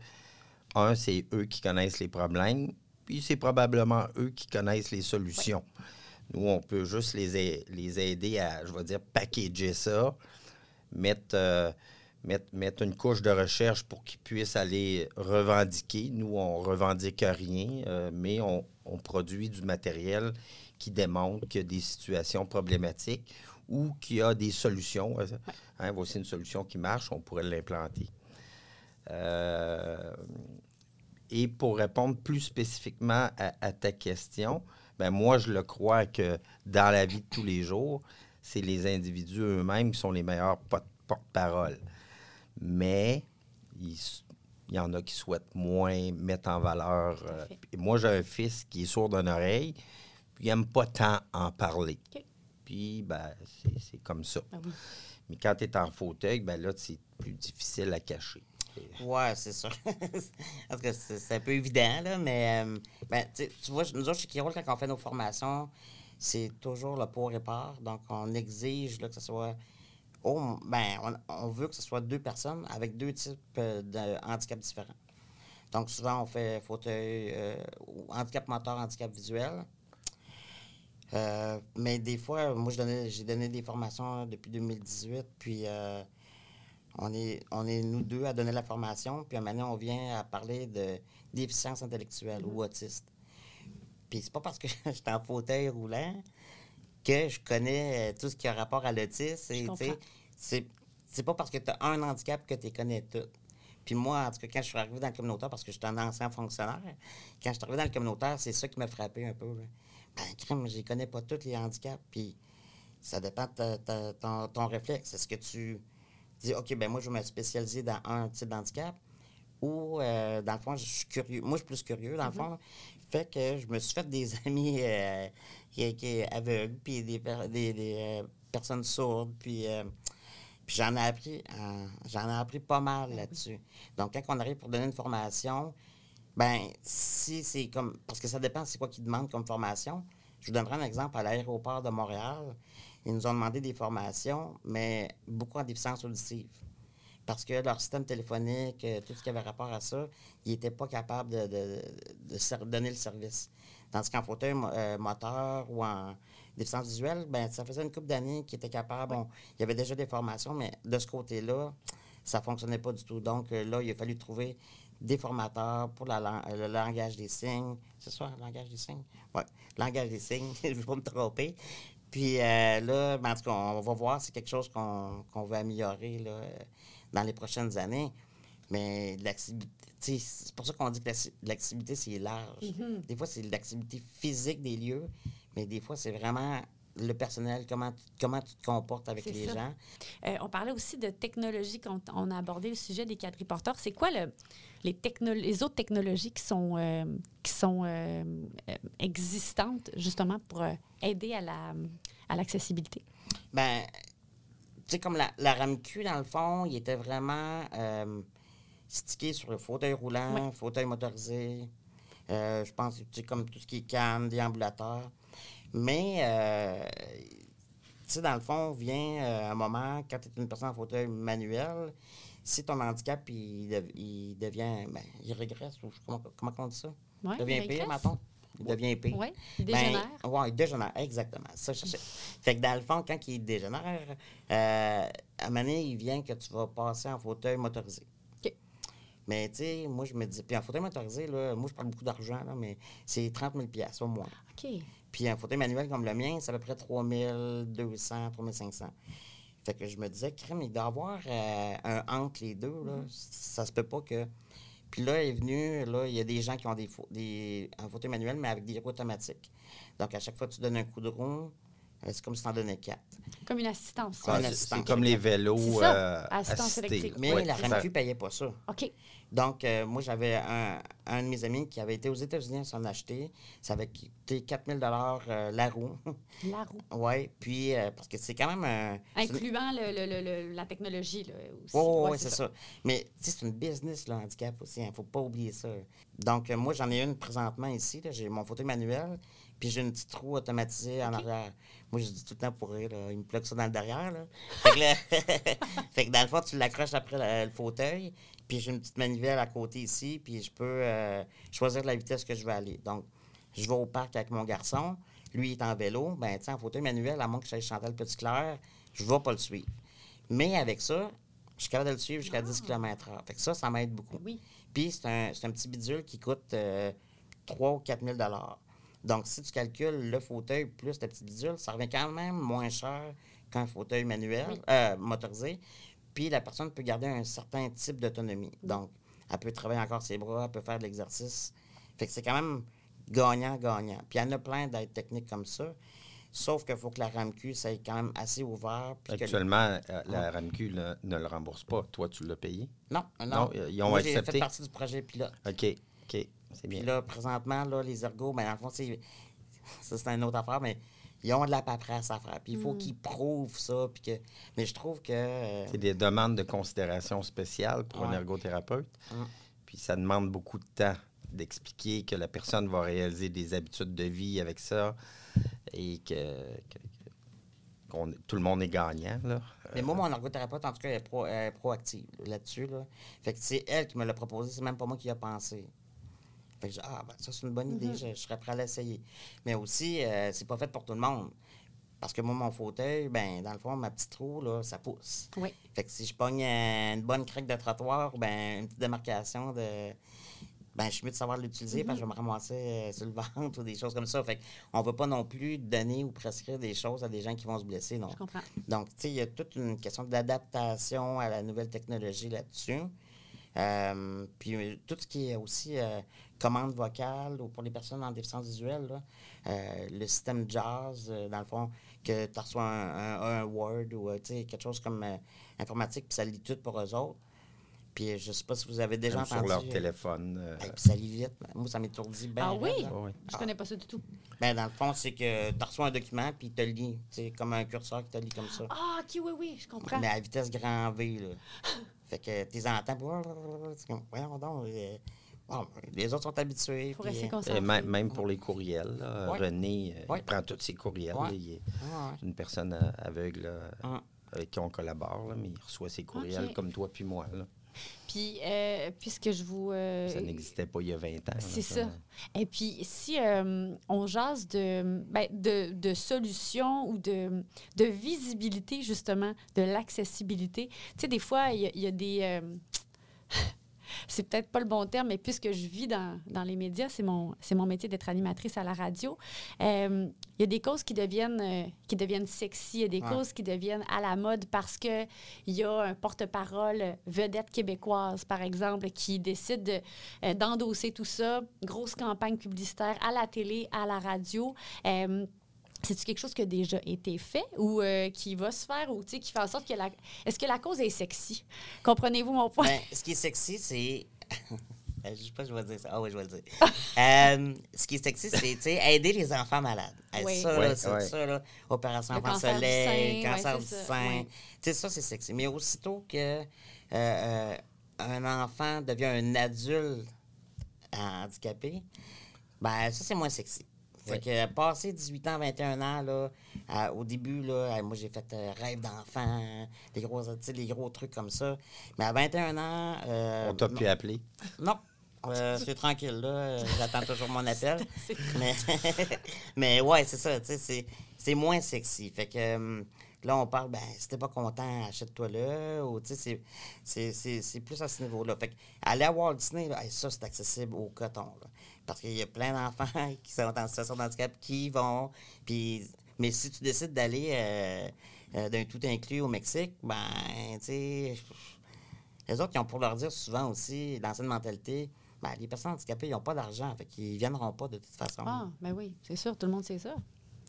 un, c'est eux qui connaissent les problèmes, puis c'est probablement eux qui connaissent les solutions. Nous, on peut juste les, aider à, je vais dire, packager ça, mettre, euh, mettre, mettre une couche de recherche pour qu'ils puissent aller revendiquer. Nous, on revendique rien, euh, mais on, produit du matériel qui démontre qu'il y a des situations problématiques ou qu'il y a des solutions. Euh, Hein, voici une solution qui marche, on pourrait l'implanter. Et pour répondre plus spécifiquement à ta question, ben moi, je le crois que dans la vie de tous les jours, c'est les individus eux-mêmes qui sont les meilleurs porte-parole. Mais il, y en a qui souhaitent moins mettre en valeur. euh, moi, j'ai un fils qui est sourd d'une oreille, puis il n'aime pas tant en parler. Puis, ben, c'est- c'est comme ça. Ah oui. Mais quand tu es en fauteuil, ben là, c'est plus difficile à cacher. Ouais, c'est sûr. Parce que c'est un peu évident, là, mais euh, ben, tu vois, nous autres, chez Kirol, quand on fait nos formations, c'est toujours le pour et part. Donc, on exige là, que ce soit. Oh, ben, on, veut que ce soit deux personnes avec deux types euh, de handicaps différents. Donc, souvent, on fait fauteuil, euh, handicap moteur, handicap visuel. Euh, mais des fois, moi, j'ai donné des formations depuis 2018, puis on est, on est nous deux à donner la formation, puis maintenant on vient à parler de déficience intellectuelle ou autiste. Puis c'est pas parce que j'étais en fauteuil roulant que je connais euh, tout ce qui a rapport à l'autisme. C'est c'est pas parce que tu as un handicap que tu connais tous. Puis moi, en tout cas, quand je suis arrivé dans le communautaire, parce que j'étais un ancien fonctionnaire, quand je suis arrivé dans le communautaire, c'est ça qui m'a frappé un peu. Ben, crime, je les connais pas tous les handicaps. Puis ça dépend de ta- ta- ton, ton réflexe. Est-ce que tu dis, OK, ben moi, je vais me spécialiser dans un type d'handicap ou, euh, dans le fond, je suis curieux. Moi, je suis plus curieux, dans le fond. Fait que je me suis fait des amis euh, qui, qui aveugles, puis des, des, des, euh, personnes sourdes, puis... puis j'en ai appris, j'en ai appris pas mal là-dessus. Donc, quand on arrive pour donner une formation, ben si c'est comme. Parce que ça dépend c'est quoi qu'ils demandent comme formation. Je vous donnerai un exemple à l'aéroport de Montréal. Ils nous ont demandé des formations, mais beaucoup en déficience auditive. Parce que leur système téléphonique, euh, tout ce qui avait rapport à ça, ils n'étaient pas capables de, de- de donner le service. Tandis qu'en fauteuil euh, moteur ou en déficience visuelle, ben, ça faisait une couple d'années qu'ils étaient capables. Bon, il y avait déjà des formations, mais de ce côté-là, ça ne fonctionnait pas du tout. Donc euh, là, il a fallu trouver des formateurs pour la le langage des signes. C'est ça, le langage des signes? Oui, langage des signes, je ne vais pas me tromper. Puis euh, là, ben, en tout cas, on va voir, c'est quelque chose qu'on qu'on veut améliorer là, dans les prochaines années. Mais l'activité, c'est pour ça qu'on dit que l'activité, c'est large. Des fois, c'est l'activité physique des lieux, mais des fois, c'est vraiment le personnel, comment, tu- comment tu te comportes avec les ça. gens. Euh, on parlait aussi de technologie quand on a abordé le sujet des quadriporteurs. C'est quoi le, les, techno- les autres technologies qui sont, euh, qui sont existantes justement pour aider à la à l'accessibilité? Ben, tu sais, comme la, la RAMQ, dans le fond, il était vraiment euh, stické sur le fauteuil roulant, fauteuil motorisé. Euh, je pense, tu sais, comme tout ce qui est canne, déambulateur. Mais, euh, tu sais, dans le fond, vient un moment, quand tu es une personne en fauteuil manuel, si ton handicap, il, il devient, ben, il régresse, ou je- comment, comment on dit ça? Ouais, il devient pire, régresse. Il devient pire. Oui, il Ben, dégénère. oui, il dégénère, exactement. Ça, je cherchais. Fait que dans le fond, quand il dégénère, euh, à un moment donné, il vient que tu vas passer en fauteuil motorisé. OK. Mais tu sais, moi, je me dis, puis en fauteuil motorisé, là, moi, je parle beaucoup d'argent, là, mais c'est 30 000 au moins. OK. Puis un fauteuil manuel comme le mien, c'est à peu près 3200, 3500. Fait que je me disais, crème, il doit y avoir euh, un entre les deux, là. Ça se peut pas que. Puis là, est venu, là, il y a des gens qui ont des, des un fauteuil manuel, mais avec des roues automatiques. Donc, à chaque fois que tu donnes un coup de euh, c'est comme si tu en donnais quatre. Comme une assistance. Ah, c'est- c'est comme les vélos euh, assistance assistés. électrique. Mais Ouais, la RAMQ ne payait pas ça. OK. Donc, euh, moi, j'avais un, un de mes amis qui avait été aux États-Unis à s'en acheter. Ça avait coûté 4000 euh, la roue. La roue. oui, puis, euh, parce que c'est quand même Incluant le, le- le- la technologie là, aussi. Oui, oui, Ouais, c'est ça. Mais tu sais, c'est une business, le handicap aussi. Il ne faut pas oublier ça. Donc, euh, moi, j'en ai une présentement ici. J'ai mon fauteuil manuel, puis j'ai une petite roue automatisée en arrière. Moi, je dis tout le temps pour rire, là, il me plug ça dans le derrière. Là. Fait, que là- fait que dans le fond, tu l'accroches après le, le fauteuil, puis j'ai une petite manivelle à côté ici, puis je peux euh, choisir la vitesse que je veux aller. Donc, je vais au parc avec mon garçon. Lui, il est en vélo. Ben, sais, en fauteuil manuel, à moins que j'aille Chantal Petit-Clair, je ne vais pas le suivre. Mais avec ça, je suis capable de le suivre jusqu'à 10 km/h. Fait que ça, ça m'aide beaucoup. Oui. Puis c'est un, un petit bidule qui coûte euh, 3 ou 4 000 Donc, si tu calcules le fauteuil plus le petit bidule, ça revient quand même moins cher qu'un fauteuil manuel, euh, motorisé. Puis la personne peut garder un certain type d'autonomie. Donc, elle peut travailler encore ses bras, elle peut faire de l'exercice. Fait que c'est quand même gagnant-gagnant. Puis il y en a plein d'aides techniques comme ça. Sauf qu'il faut que la RAMQ, ça est quand même assez ouvert. que- Actuellement, euh, la RAMQ le- ne le rembourse pas. Toi, tu l'as payé? Non, non. Non, ils ont Moi, j'ai accepté? fait partie du projet pilote. OK, OK, c'est Puis là, présentement, là, les ergots, ben, dans le fond, c'est, ça, c'est une autre affaire, mais ils ont de la paperasse à faire. Puis il faut Mm. qu'ils prouvent ça. Puis que... Mais je trouve que. euh, C'est des demandes de considération spéciale pour un ergothérapeute. Mm. Puis ça demande beaucoup de temps d'expliquer que la personne va réaliser des habitudes de vie avec ça et que, que- que- qu'on- tout le monde est gagnant. Là. Mais moi, mon ergothérapeute, en tout cas, elle est, pro- elle est proactive là-dessus. Là. Fait que c'est elle qui me l'a proposé, c'est même pas moi qui y a pensé. Fait que ah, ben, ça, c'est une bonne idée, je, je serais prêt à l'essayer. Mais aussi, euh, c'est pas fait pour tout le monde. Parce que moi, mon fauteuil, ben, dans le fond, ma petite roue, là, ça pousse. Oui. Fait que si je pogne une bonne craque de trottoir, ben, une petite démarcation de. Ben, je suis mieux de savoir l'utiliser parce que je vais me ramasser euh, sur le ventre ou des choses comme ça. Fait qu'on ne veut pas non plus donner ou prescrire des choses à des gens qui vont se blesser. Non. Je comprends. Donc, tu sais, il y a toute une question d'adaptation à la nouvelle technologie là-dessus. Euh, puis euh, tout ce qui est aussi euh, commande vocale ou pour les personnes en déficience visuelle, là, le système euh, dans le fond, que tu reçois un, un- un Word ou quelque chose comme informatique, puis ça lit tout pour eux autres. Puis euh, je sais pas si vous avez déjà Même sur entendu. leur téléphone. euh, puis ça lit vite. Moi, ça m'étourdit bien. Ah oui? là. Je connais pas ça du tout. Ben, dans le fond, c'est que tu reçois un document, puis il te lit. C'est comme un curseur qui te lit comme ça. Ah, OK, oui, oui, je comprends. Mais à vitesse grand V, là. fait que tes entends, puis c'est comme, voyons donc. euh, bon, les autres sont habitués. Faut puis, rester euh, concentré. Et même, même pour les courriels, là, Ouais. René, euh, Ouais. il prend tous ses courriels. Ouais. là, il est ah, ouais. une personne euh, aveugle là, avec qui on collabore, là, mais il reçoit ses courriels comme toi puis moi. là. Puis, euh, puisque je vous... euh, Ça n'existait pas il y a 20 ans. C'est ça. Et puis, si euh, on jase de, ben, de, de solutions ou de, de visibilité, justement, de l'accessibilité, tu sais, des fois, il y, a- il y a des... euh, c'est peut-être pas le bon terme, mais puisque je vis dans, dans les médias, c'est mon, c'est mon métier d'être animatrice à la radio, euh, il y a des causes qui deviennent, euh, qui deviennent sexy, il y a des Ouais. causes qui deviennent à la mode parce qu'il y a un porte-parole vedette québécoise, par exemple, qui décide de, euh, d'endosser tout ça, grosse campagne publicitaire à la télé, à la radio. Euh, c'est-tu quelque chose qui a déjà été fait ou euh, qui va se faire ou tu sais, qui fait en sorte que la... Est-ce que la cause est sexy? Comprenez-vous mon point? Ben, ce qui est sexy, c'est. Ben, je sais pas si je vais dire ça. Ah oui, je vais le dire. Euh, ce qui est sexy, c'est tu sais, aider les enfants malades. Oui. Ça, c'est ouais. ça, là. Opération Le enfant cancer du soleil, sein, cancer du c'est ça, sein. sais, ça, c'est sexy. Mais aussitôt que euh, euh, un enfant devient un adulte handicapé, ben ça, c'est moins sexy. Fait que, euh, passé 18 ans, 21 ans, là, au début, là, moi, j'ai fait euh, rêve d'enfant, des gros, tu sais, les gros trucs comme ça. Mais à 21 ans... euh, On t'a pu appeler. Non. Euh, c'est tranquille, là. J'attends toujours mon appel. mais, mais ouais, c'est ça. tu sais, C'est, c'est moins sexy. Fait que là, on parle, ben, si t'es pas content, achète-toi là. Ou, tu sais, c'est, c'est, c'est, c'est plus à ce niveau-là. Fait que aller à Walt Disney, là, hey, ça, c'est accessible au coton. là. Parce qu'il y a plein d'enfants qui sont en situation de handicap qui vont. Mais si tu décides d'aller euh, euh, d'un tout inclus au Mexique, ben, tu sais. Les autres, ils ont pour leur dire souvent aussi, dans cette mentalité, ben, les personnes handicapées, ils n'ont pas d'argent, fait qu'ils ne viendront pas de toute façon. Ah, ben oui, c'est sûr, tout le monde sait ça.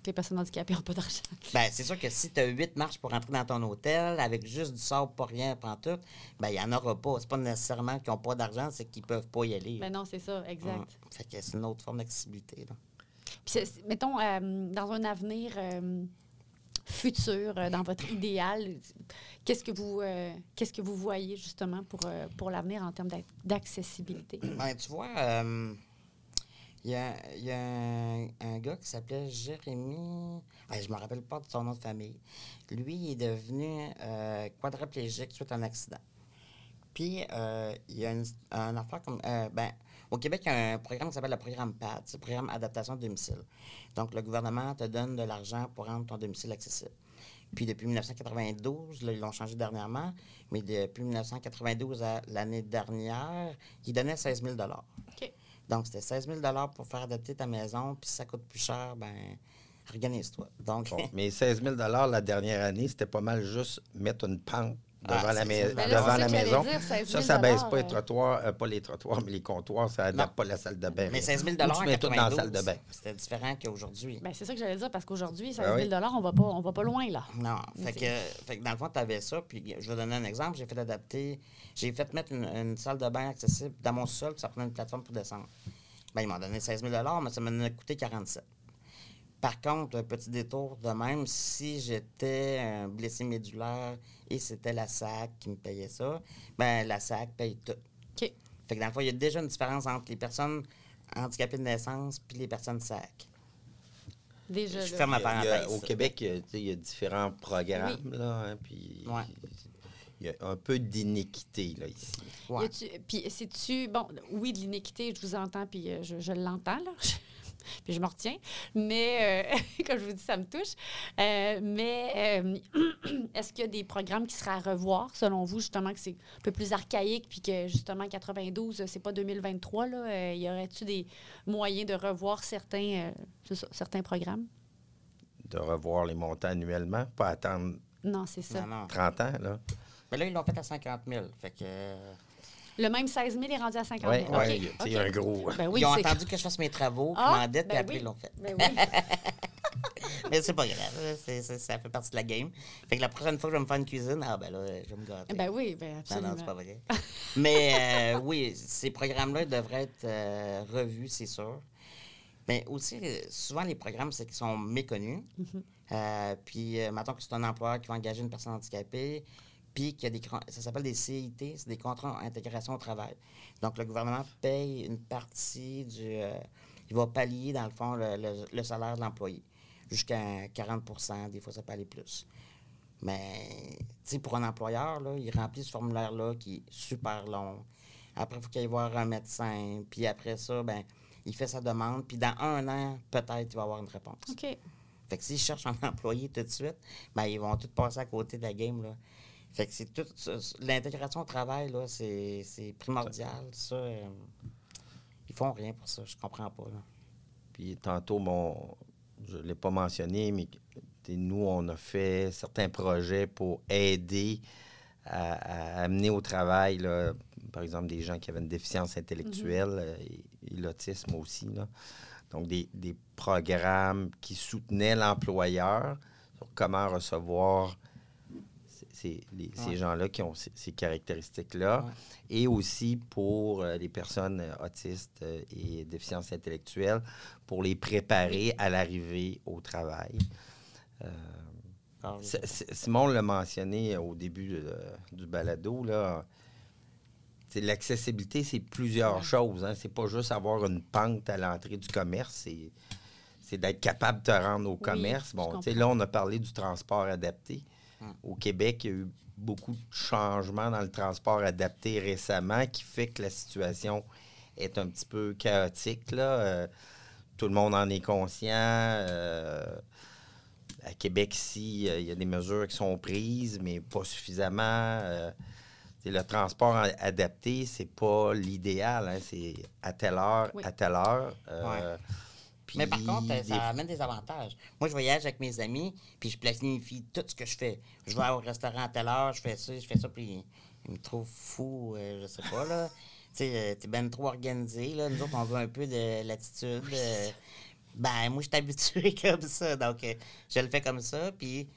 Que les personnes handicapées n'ont pas d'argent. Ben, c'est sûr que si tu as huit marches pour entrer dans ton hôtel avec juste du sable, pas rien, pas tout, ben, il n'y en aura pas. C'est pas nécessairement qu'ils n'ont pas d'argent, c'est qu'ils peuvent pas y aller. Ben non, c'est ça, exact. Hum. Fait que c'est une autre forme d'accessibilité. là. Puis, mettons, euh, dans un avenir euh, futur, euh, dans votre idéal, qu'est-ce que vous, qu'est-ce que vous voyez justement pour, pour l'avenir en termes d'ac- d'accessibilité? Ben, tu vois, il y a, y a un, gars qui s'appelait Jérémy. Ben, je me rappelle pas de son nom de famille. Lui, il est devenu euh, quadriplégique suite à un accident. Puis, euh, il y a une, un affaire comme. euh, ben, au Québec, il y a un programme qui s'appelle le programme PAD, c'est le programme Adaptation de domicile. Donc, le gouvernement te donne de l'argent pour rendre ton domicile accessible. Puis, depuis 1992, là, ils l'ont changé dernièrement, mais depuis 1992 à l'année dernière, ils donnaient 16 000 OK. Donc, c'était 16 000 pour faire adapter ta maison, puis si ça coûte plus cher, ben organise-toi. Donc, Bon, mais 16 000 la dernière année, c'était pas mal juste mettre une pente devant, Ah, la, mais- Ben devant la ça que maison. j'allais dire, 16 000 Ça, ça baisse pas les euh, trottoirs, euh, pas les trottoirs, mais les comptoirs, ça n'adapte pas la salle de bain. mais 16 000 Ou tu mets tout dans la 92, salle de bain. c'était différent qu'aujourd'hui. Ben, c'est ça que j'allais dire parce qu'aujourd'hui, 16 Ben 000 oui. on va pas, on va pas loin, là. Non, fait que, fait que dans le fond, tu avais ça, puis je vais donner un exemple. J'ai fait adapter, j'ai fait mettre une, une salle de bain accessible dans mon sol, puis ça prenait une plateforme pour descendre. Ben, ils m'ont donné 16 000 mais ça m'en a coûté 47 Par contre, un petit détour de même, si j'étais un blessé médulaire et c'était la SAC qui me payait ça, ben la SAC paye tout. OK. Fait que dans le fond, il y a déjà une différence entre les personnes handicapées de naissance puis les personnes SAC. Déjà, Je là. ferme ma Il y a- il y a- parenthèse. au Québec, il y a- tu sais, il y a différents programmes, là, hein, puis Ouais. il y a un peu d'iniquité, là, ici. Ouais. Puis, c'est-tu. Bon, oui, de l'iniquité, je vous entends, puis euh, je, je l'entends, là. Puis je me retiens. Mais, euh, comme je vous dis, ça me touche. Euh, mais euh, est-ce qu'il y a des programmes qui seraient à revoir, selon vous, justement, que c'est un peu plus archaïque, puis que, justement, 92, c'est pas 2023, là? Euh, y aurait-tu des moyens de revoir certains, euh, ça, certains programmes? De revoir les montants annuellement, pas attendre Non, c'est ça. Non, non. 30 ans. Là. Mais là, ils l'ont fait à 50 000. Fait que, euh, Le même 16 000 est rendu à 50 Oui, 000. ouais, OK, il y a- tu sais, il y OK. a un gros. Ben oui, ils ont c'est- attendu que je fasse mes travaux, Ah, m'endettent, ben puis après, oui. ils l'ont fait. Ben oui. Mais c'est pas grave, c'est- c'est- ça fait partie de la game. Fait que la prochaine fois que je vais me faire une cuisine, ah ben là, je vais me gâter. ben oui, ben absolument. non, c'est pas vrai. Mais euh, oui, ces programmes-là devraient être euh, revus, c'est sûr. Mais aussi, euh, souvent, les programmes, c'est qu'ils sont méconnus. Euh, puis, euh, mettons que c'est un employeur qui va engager une personne handicapée, puis qu'il y a des... Ça s'appelle des CIT, c'est des contrats d'intégration au travail. Donc, le gouvernement paye une partie du... euh, il va pallier, dans le fond, le, le- le salaire de l'employé. Jusqu'à 40% des fois, ça peut aller plus. Mais, tu sais, pour un employeur, là, il remplit ce formulaire-là qui est super long. Après, il faut qu'il aille voir un médecin. Puis après ça, ben, il fait sa demande. Puis dans un an, peut-être, il va avoir une réponse. OK. Fait que s'ils cherchent un employé tout de suite, ben, ils vont tout passer à côté de la game, là. Fait que c'est tout... L'intégration au travail, là, c'est c'est primordial. Ça, euh, ils font rien pour ça. Je comprends pas, là. Puis tantôt, bon, je ne l'ai pas mentionné, mais nous, on a fait certains projets pour aider à, à amener au travail, là, par exemple, des gens qui avaient une déficience intellectuelle euh, et, et l'autisme aussi. Là. Donc, des, des programmes qui soutenaient l'employeur sur comment recevoir ces- ces, gens-là qui ont ces, ces caractéristiques-là. Ouais. Et aussi pour euh, les personnes euh, autistes euh, et déficiences intellectuelles, pour les préparer à l'arrivée au travail. Euh, S- Simon l'a mentionné au début du balado, là. L'accessibilité, c'est plusieurs choses. Hein. C'est pas juste avoir une pente à l'entrée du commerce, c'est, c'est d'être capable de te rendre au commerce. bon, là, on a parlé du transport adapté. Au Québec, il y a eu beaucoup de changements dans le transport adapté récemment qui fait que la situation est un petit peu chaotique. Là. Euh, tout le monde en est conscient. Euh, à Québec, ici, euh, il y a des mesures qui sont prises, mais pas suffisamment. Le transport adapté, c'est pas l'idéal. hein. C'est à telle heure, Oui. à telle heure. Puis Mais par contre, des- ça amène des avantages. Moi, je voyage avec mes amis, puis je planifie tout ce que je fais. Je vais au restaurant à telle heure, je fais ça, je fais ça, puis ils me trouvent fou, euh, je sais pas, là. Tu sais, euh, t'es ben trop organisé, là. Nous autres, on veut un peu de latitude. euh, ben, moi, je suis habitué comme ça, donc euh, je le fais comme ça, puis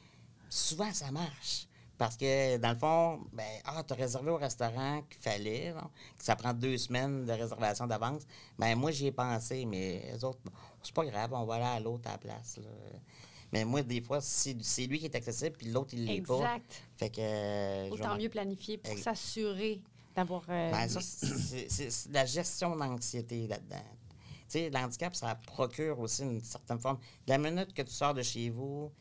souvent, ça marche. Parce que, dans le fond, ben, ah, t'as réservé au restaurant qu'il fallait, ça prend deux semaines de réservation d'avance. Ben, moi, j'y ai pensé, mais les autres, c'est pas grave, on va aller à l'autre à la place, là. Mais moi, des fois, c'est lui qui est accessible, puis l'autre, il l'est pas. Exact. Fait que. euh, Autant mieux planifier pour s'assurer d'avoir. euh, ben, ça, c'est- de la gestion d'anxiété là-dedans. Tu sais, l'handicap, ça procure aussi une certaine forme. De la minute que tu sors de chez vous,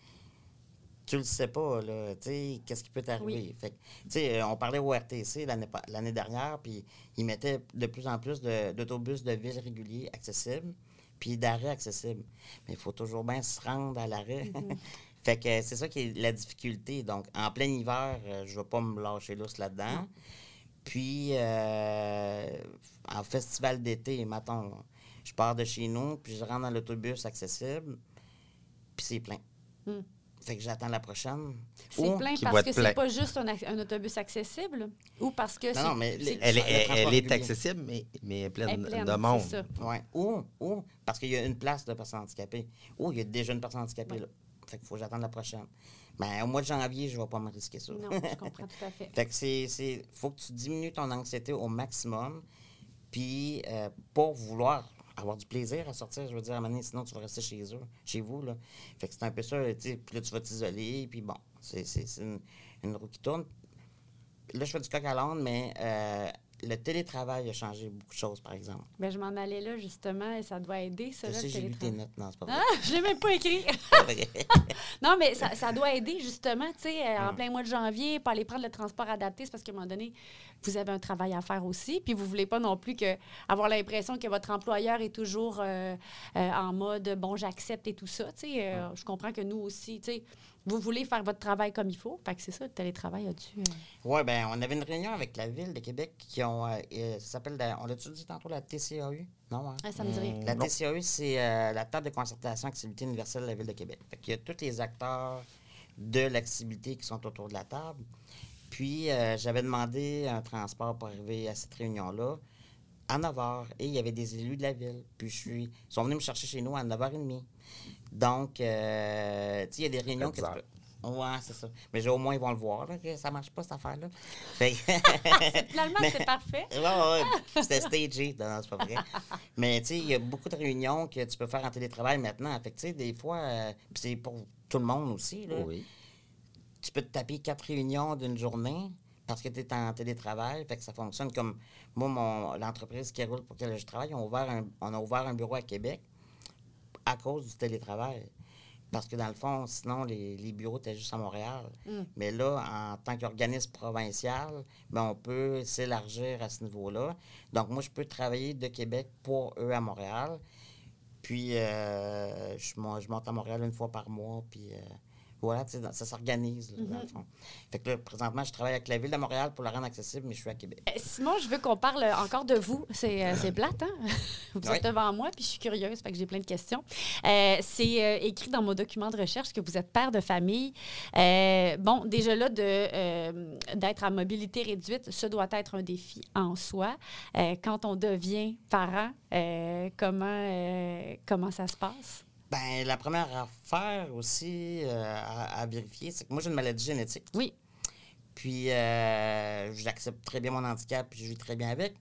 tu le sais pas, là, tu sais, qu'est-ce qui peut t'arriver? Oui. Fait que, tu sais, euh, on parlait au RTC l'année dernière, puis ils mettaient de plus en plus de- d'autobus de, ville réguliers accessibles, puis d'arrêts accessibles. Mais il faut toujours bien se rendre à l'arrêt. fait que c'est ça qui est la difficulté. Donc, en plein hiver, euh, je vais pas me lâcher lousse là-dedans. Puis, euh, en festival d'été, mettons, je pars de chez nous, puis je rentre dans l'autobus accessible, puis c'est plein. Hmm. Fait que j'attends la prochaine. C'est Ou- plein qui parce que c'est pas juste un, un autobus accessible ou parce que non, mais Elle, est- Le elle- est accessible, mais, mais elle est pleine, elle est pleine, de monde. c'est ça. Ouais. Ou, ou, parce qu'il y a une place de personnes handicapées. Ou il y a déjà une personne handicapée Ouais. là. Fait qu'il faut que j'attende la prochaine. Mais au mois de janvier, je vais pas me risquer ça. Non, je comprends tout à fait. Fait que c'est, c'est, faut que tu diminues ton anxiété au maximum, puis euh, pour vouloir avoir du plaisir à sortir, je veux dire, à un sinon tu vas rester chez eux, chez vous, là. Fait que c'est un peu ça, tu puis là, tu vas t'isoler, puis bon, c'est, une, une roue qui tourne. Là, je fais du coq à l'âne, mais euh, le télétravail a changé beaucoup de choses, par exemple. Ben, je m'en allais là, justement, et ça doit aider, ça, Je là, sais, le j'ai lu tes notes. Non, c'est pas vrai. Ah, je l'ai même pas écrit. Non, mais ça, ça doit aider, justement, tu sais, euh, Mm. en plein mois de janvier, pas aller prendre le transport adapté, c'est parce qu'à un moment donné, vous avez un travail à faire aussi, puis vous voulez pas non plus que, avoir l'impression que votre employeur est toujours euh, euh, en mode, bon, j'accepte et tout ça, tu sais. Mm. Je comprends que nous aussi, tu sais, vous voulez faire votre travail comme il faut, fait que c'est ça, le télétravail a dû... euh, Oui, ben on avait une réunion avec la Ville de Québec qui ont. euh, euh, ça s'appelle. la- on l'a-tu dit tantôt, la TCAU? Non, hein? ah, ça me dit rien. La TCAU, c'est euh, la table de concertation activité universelle de la Ville de Québec. Fait qu'il y a tous les acteurs de l'accessibilité qui sont autour de la table. Puis, euh, j'avais demandé un transport pour arriver à cette réunion-là à 9 h. Et il y avait des élus de la ville. Puis, je suis, ils sont venus me chercher chez nous à 9h30. Donc, euh, tu sais, il y a des réunions que tu peux- Ouais, c'est ça. Mais au moins, ils vont le voir, là, que ça marche pas, cette affaire-là. Fait Finalement, c'est parfait. Ouais, ouais, ouais. C'était stagé. Non, non, c'est pas vrai. Mais tu sais, il y a beaucoup de réunions que tu peux faire en télétravail maintenant. Fait que tu sais, des fois, euh, c'est pour tout le monde aussi, là. Oui. Tu peux te taper quatre réunions d'une journée parce que tu es en télétravail. Fait que ça fonctionne comme. Moi, mon, l'entreprise qui roule pour laquelle je travaille, on a, ouvert un, on a ouvert un bureau à Québec à cause du télétravail. Parce que dans le fond, sinon, les, les bureaux étaient juste à Montréal. Mais là, en tant qu'organisme provincial, ben, on peut s'élargir à ce niveau-là. Donc, moi, je peux travailler de Québec pour eux à Montréal. Puis, euh, je monte à Montréal une fois par mois. Puis, euh, voilà, dans- ça s'organise, là, dans le fond. Fait que là, présentement, je travaille avec la Ville de Montréal pour la rendre accessible, mais je suis à Québec. Euh, Simon, je veux qu'on parle encore de vous. C'est euh, plate, hein? Vous Oui. êtes devant moi, puis je suis curieuse, fait que j'ai plein de questions. Euh, c'est euh, écrit dans mon document de recherche que vous êtes père de famille. Euh, bon, déjà là, de, d'être à mobilité réduite, ce doit être un défi en soi. Quand on devient parent, comment, comment ça se passe? Ben, la première affaire aussi euh, à, à vérifier, c'est que moi, j'ai une maladie génétique. Oui. Puis, euh, j'accepte très bien mon handicap, puis je vis très bien avec.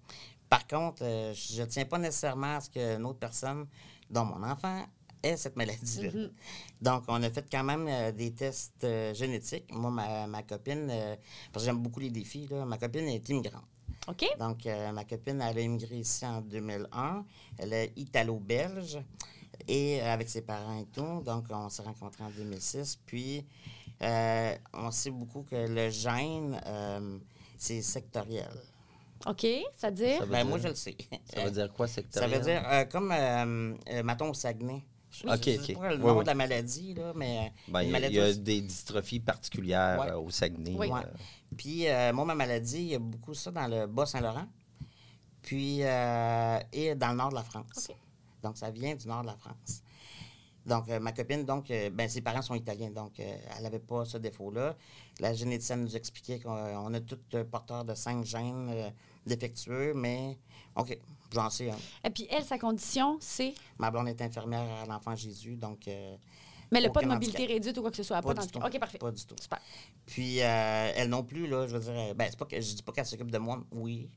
Par contre, euh, je ne tiens pas nécessairement à ce qu'une autre personne, dont mon enfant, ait cette maladie-là. Donc, on a fait quand même des tests génétiques. Moi, ma, ma copine, parce que j'aime beaucoup les défis, là, ma copine est immigrante. OK? Donc, ma copine, elle a immigré ici en 2001. Elle est italo-belge et euh, avec ses parents et tout. Donc, on s'est rencontrés en 2006. Puis, euh, on sait beaucoup que le gène, euh, c'est sectoriel. OK? Ça veut Ben, dire- moi, je le sais. Ça veut dire quoi, Ça sectoriel? veut dire, euh, comme, euh, euh, mettons, au Saguenay. Je Ok, je sais ok. pas le Oui, nom oui. de la maladie, là, mais Ben, il y a- il maladie y, a aussi- des dystrophies particulières Ouais. euh, au Saguenay. Oui. Ouais. Puis, euh, moi, ma maladie, il y a beaucoup ça dans le Bas-Saint-Laurent. Puis, euh, et dans le nord de la France. OK. Donc, ça vient du nord de la France. Donc, euh, ma copine, donc, euh, ben, ses parents sont italiens, donc euh, elle n'avait pas ce défaut-là. La généticienne nous expliquait qu'on on a tous porteurs de cinq gènes défectueux, mais OK, j'en sais. Et puis elle, sa condition, c'est... Ma blonde est infirmière à l'enfant Jésus, donc. Mais elle n'a pas de mobilité handicap. réduite ou quoi que ce soit. Pas dans du le- tout. OK, parfait. Pas du tout. Super. Puis euh, elle non plus, là, je veux dire, euh, ben, c'est pas que je dis pas qu'elle s'occupe de moi, oui,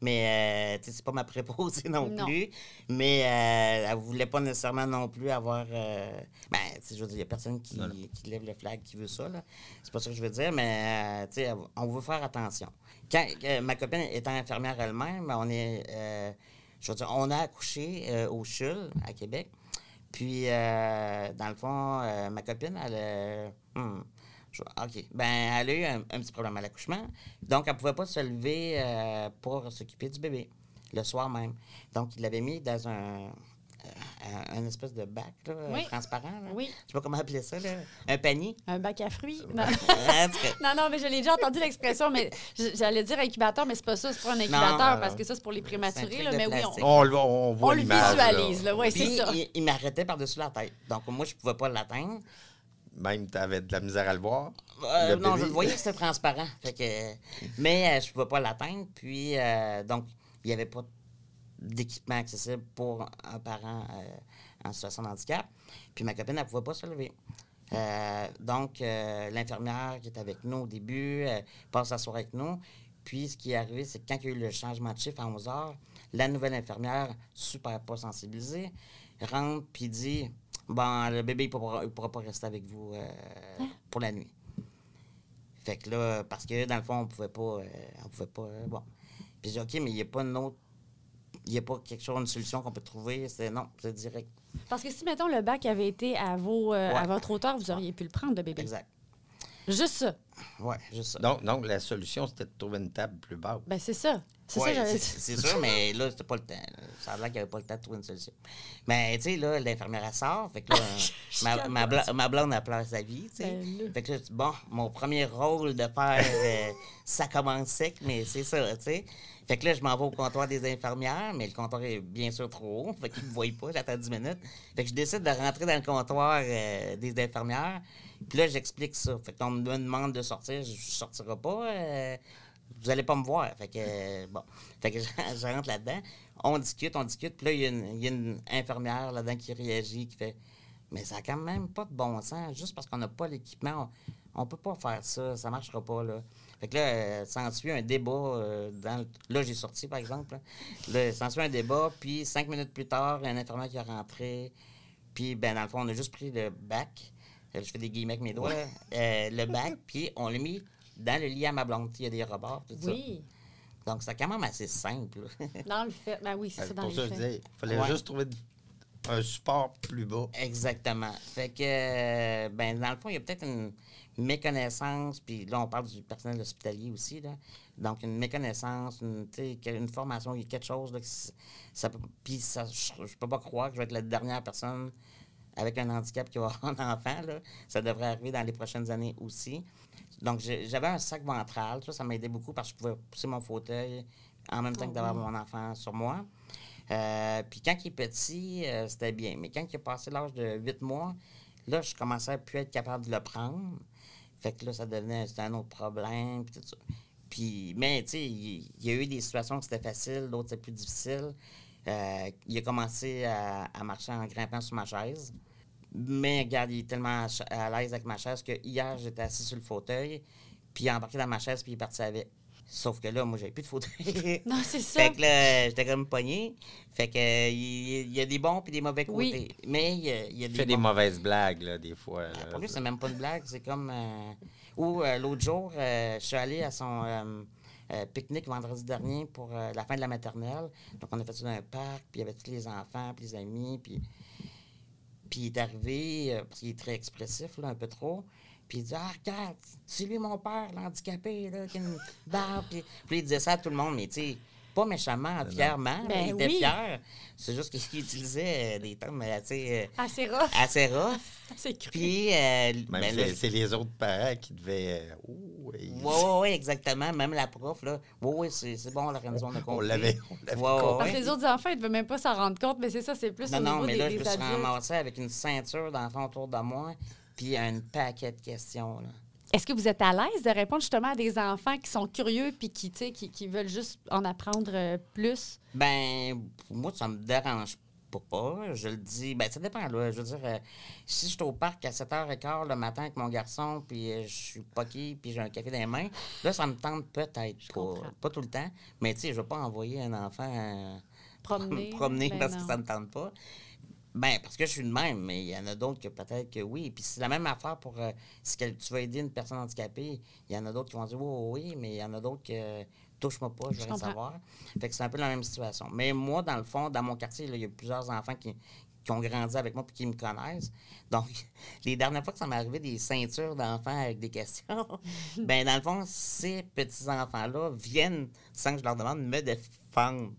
mais euh, tu sais, c'est pas ma préposée non, Non. plus. Mais euh, elle voulait pas nécessairement non plus avoir. euh, ben, je veux dire, il y a personne qui, qui lève le flag qui veut ça, là. C'est pas ça que je veux dire, mais euh, tu sais, on veut faire attention. Quand euh, ma copine étant infirmière elle-même, on est. euh, je veux dire, on a accouché euh, au CHUL à Québec. Puis, euh, dans le fond, euh, ma copine, elle a. hmm, je- OK. Ben, elle a eu un, petit problème à l'accouchement. Donc, elle ne pouvait pas se lever euh, pour s'occuper du bébé le soir même. Donc, il l'avait mis dans un, un, espèce de bac là, Oui. transparent. là. Oui. Je sais pas comment appeler ça. Là. Un panier. Un bac à fruits? Non. Non, non, mais je l'ai déjà entendu l'expression, mais j'allais dire incubateur, mais c'est pas ça, c'est pas un incubateur non, parce que ça, c'est pour les prématurés. Là, de mais oui, plastique. on, On, le- on on voit le visualise, là. là. Oui, c'est Puis, ça. il, il m'arrêtait par-dessus la tête. Donc, moi, je pouvais pas l'atteindre. Même, tu avais de la misère à le voir. Euh, Le non, je le voyais que c'était transparent. Fait que, mais euh, je ne pouvais pas l'atteindre. Puis, euh, donc, il n'y avait pas d'équipement accessible pour un parent euh, en situation de handicap. Puis, ma copine, elle ne pouvait pas se lever. Euh, donc, euh, l'infirmière qui était avec nous au début passe la soirée avec nous. Puis, ce qui est arrivé, c'est que quand il y a eu le changement de chiffre à 11 heures, la nouvelle infirmière, super pas sensibilisée, rentre puis dit Bon, le bébé ne pourra, il pourra pas rester avec vous euh, pour la nuit. Fait que là, parce que dans le fond, on pouvait pas. euh, on pouvait pas. euh, bon. Puis j'ai dit, OK, mais il n'y a pas une autre. Il n'y a pas quelque chose, une solution qu'on peut trouver. C'est non, c'est direct. Parce que si, mettons, le bac avait été à, vos, euh, à votre hauteur, vous auriez pu le prendre, le bébé. Exact. Juste ça. Ouais, juste ça. Donc, donc, la solution, c'était de trouver une table plus basse. Ben, c'est ça. C'est Ouais, ça, c'est sûr, mais là, c'était pas le temps. là. Ça a l'air qu'il n'y avait pas le temps de trouver une solution. Mais, tu sais, là, l'infirmière, sort. Fait que là, ma, ma, bla- ma blonde, a pleuré sa vie, tu sais. Ben. Fait que là, bon, mon premier rôle de père, euh, ça commence sec, mais c'est ça, tu sais. Fait que là, je m'en vais au comptoir des infirmières, mais le comptoir est bien sûr trop haut. Fait qu'ils ne me voient pas, j'attends 10 minutes. Fait que je décide de rentrer dans le comptoir euh, des infirmières. Puis là, j'explique ça. Fait qu'on me demande de sortir, je ne sortirai pas. euh, vous allez pas me voir. Fait que, euh, bon. Fait que je, rentre là-dedans. On discute, on discute. Puis là, il y a une, infirmière là-dedans qui réagit, qui fait Mais ça n'a quand même pas de bon sens. Juste parce qu'on n'a pas l'équipement, on, on peut pas faire ça. Ça marchera pas, là. Fait que là, euh, s'ensuit un débat. euh, dans le- Là, j'ai sorti, par exemple. S'ensuit un débat. Puis, cinq minutes plus tard, un infirmière qui est rentré. Puis, ben, dans le fond, on a juste pris le bac. Euh, Je fais des guillemets avec mes doigts. euh, le bac, puis on l'a mis dans le lit à ma blonde. Il y a des rebords, tout ça. Oui. Donc, c'est quand même assez simple. Dans le fait. Ben oui, c'est ça, dans pour le ça que je fait. disais, il fallait Ouais. juste trouver un support plus bas. Exactement. Fait que, euh, ben, dans le fond, il y a peut-être une méconnaissance, puis là, on parle du personnel hospitalier aussi, là. Donc, une méconnaissance, une, une formation, il y a quelque chose, là, que ça, puis ça, je, peux pas croire que je vais être la dernière personne avec un handicap qui va avoir un enfant, là. Ça devrait arriver dans les prochaines années aussi. Donc, j'avais un sac ventral, ça, ça m'a aidé beaucoup parce que je pouvais pousser mon fauteuil en même temps que d'avoir mon enfant sur moi. Euh, puis quand il est petit, euh, c'était bien. Mais quand il a passé l'âge de 8 mois, là, je commençais à plus être capable de le prendre. Fait que là, ça devenait un autre problème. Puis tout ça. Puis, mais, tu sais, il, y a eu des situations que c'était facile, d'autres c'était plus difficile. Euh, il a commencé à, marcher en grimpant sur ma chaise. Mais regarde, il est tellement à l'aise avec ma chaise que hier, j'étais assis sur le fauteuil, puis il a embarqué dans ma chaise, puis il est parti avec. Sauf que là, moi, j'avais plus de fauteuil. Non, c'est ça. Fait que là, j'étais comme pogné. Fait que euh, il y, a des bons puis des mauvais côtés. Oui. Mais il y a, y a Il des fait des mauvaises blagues, là, des fois. là. Pour lui, c'est même pas une blague. C'est comme. euh, Ou euh, l'autre jour, euh, je suis allé à son euh, euh, pique-nique vendredi dernier pour euh, la fin de la maternelle. Donc, on a fait ça dans un parc, puis il y avait tous les enfants, puis les amis, puis. Puis il est arrivé, euh, parce qu'il est très expressif, là, un peu trop. Puis il dit Ah, regarde, c'est lui mon père, l'handicapé, là, qui a une barbe. Puis, puis il disait ça à tout le monde, mais tu sais, pas méchamment, fièrement. là, Ben il était oui. fier. C'est juste qu'il utilisait euh, des termes assez, euh, Assez rough. assez rough. C'est cru. Puis, euh, Même ben c'est- les autres parents qui devaient. euh, Oh, ouais, oui, oui, oui, exactement. Même la prof, là. Oui, oui, c'est c'est bon, Lorenzo, on a compris. on l'avait on l'avait Ouais, ouais, compris. Parce que les autres enfants, ils ne devaient même pas s'en rendre compte, mais c'est ça, c'est plus Non, au non, mais des, là, je me suis ramassé avec une ceinture d'enfants autour de moi, puis un paquet de questions, là. Est-ce que vous êtes à l'aise de répondre justement à des enfants qui sont curieux puis qui, qui, qui veulent juste en apprendre euh, plus? Ben, pour moi, ça me dérange pas. Je le dis, ben, ça dépend, là. Je veux dire, euh, si je suis au parc à 7h15 le matin avec mon garçon, puis euh, je suis poqué, puis j'ai un café dans les mains, là, ça me tente peut-être pas. Pas tout le temps, mais tu sais, je vais pas envoyer un enfant Promener. promener Ben parce non. que ça me tente pas. Ben, parce que je suis de même, mais il y en a d'autres que peut-être que oui. Puis c'est la même affaire pour euh, si que tu vas aider une personne handicapée. Il y en a d'autres qui vont dire oui, oui, mais il y en a d'autres que touche-moi pas, je veux rien savoir. Fait que c'est un peu la même situation. Mais moi, dans le fond, dans mon quartier, il y a plusieurs enfants qui, qui ont grandi avec moi et qui me connaissent. Donc, les dernières fois que ça m'est arrivé des ceintures d'enfants avec des questions, ben dans le fond, ces petits-enfants-là viennent, sans que je leur demande, me défendre.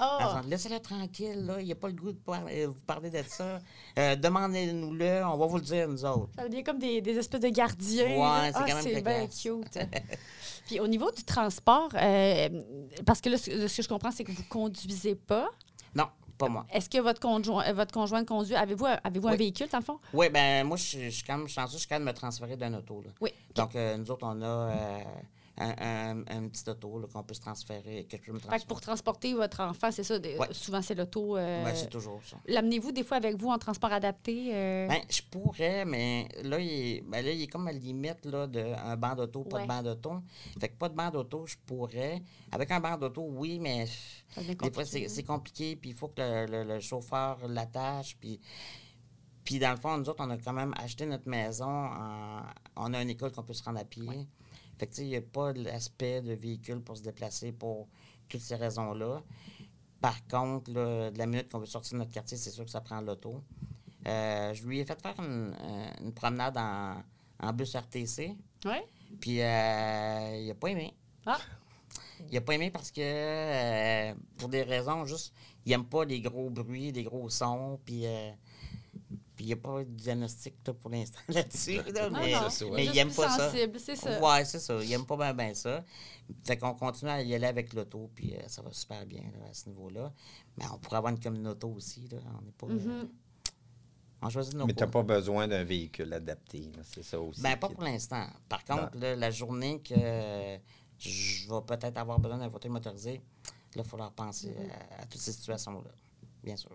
Oh! Disant, Laissez-le tranquille, là. Il n'y a pas le goût de par- euh, vous parler de ça. Euh, Demandez-nous-le, on va vous le dire, nous autres. Ça devient comme des, des espèces de gardiens. Ouais, c'est Ah, quand même bien cute. Puis au niveau du transport, euh, parce que là, ce ce que je comprends, c'est que vous conduisez pas. Non, pas moi. Est-ce que votre conjoint, votre conjoint conduit? Avez-vous avez-vous un Oui. véhicule, dans le fond? Oui, ben moi, je suis- je suis quand même chanceux, je suis quand même me transférer d'un auto. Là. Oui. Donc, euh, nous autres, on a euh, un, un, un petit auto qu'on peut se transférer, que je peux me Fait que pour transporter votre enfant, c'est ça, de- Ouais. souvent c'est l'auto. euh, Ben, c'est toujours ça. L'amenez-vous des fois avec vous en transport adapté? euh? Ben, je pourrais, mais là, il est, ben là, il est comme à la limite là, de un banc d'auto, pas Ouais. de banc d'auto. Fait que pas de banc d'auto, je pourrais. Avec un banc d'auto, oui, mais des fois, c'est hein? c'est compliqué, puis il faut que le, le- le chauffeur l'attache, puis... Puis dans le fond, nous autres, on a quand même acheté notre maison. en- On a une école qu'on peut se rendre à pied. Fait que, il n'y a pas l'aspect de véhicule pour se déplacer pour toutes ces raisons-là. Par contre, là, de la minute qu'on veut sortir de notre quartier, c'est sûr que ça prend l'auto. Euh, je lui ai fait faire une, euh, une promenade en, en bus RTC, Oui. puis euh, il n'a pas aimé. Ah, Il a pas aimé parce que, euh, pour des raisons, juste, il aime pas les gros bruits, les gros sons, puis puis il n'y a pas de diagnostic là, pour l'instant là-dessus. là, non, mais non. ça, ouais. mais il aime pas ça. sensible, c'est ça. Ouais, c'est ça. Il aime pas bien ben ça. Fait qu'on continue à y aller avec l'auto, puis euh, ça va super bien là, à ce niveau-là. Mais on pourrait avoir une communauté aussi. Là. On n'est pas. euh, Mhm. on choisit nos Mais tu n'as pas besoin d'un véhicule adapté. C'est ça aussi. Ben, pas pour l'instant. Par contre, là, la journée que je vais peut-être avoir besoin d'un fauteuil motorisé, là, il va falloir penser à, à toutes ces situations-là. Bien sûr.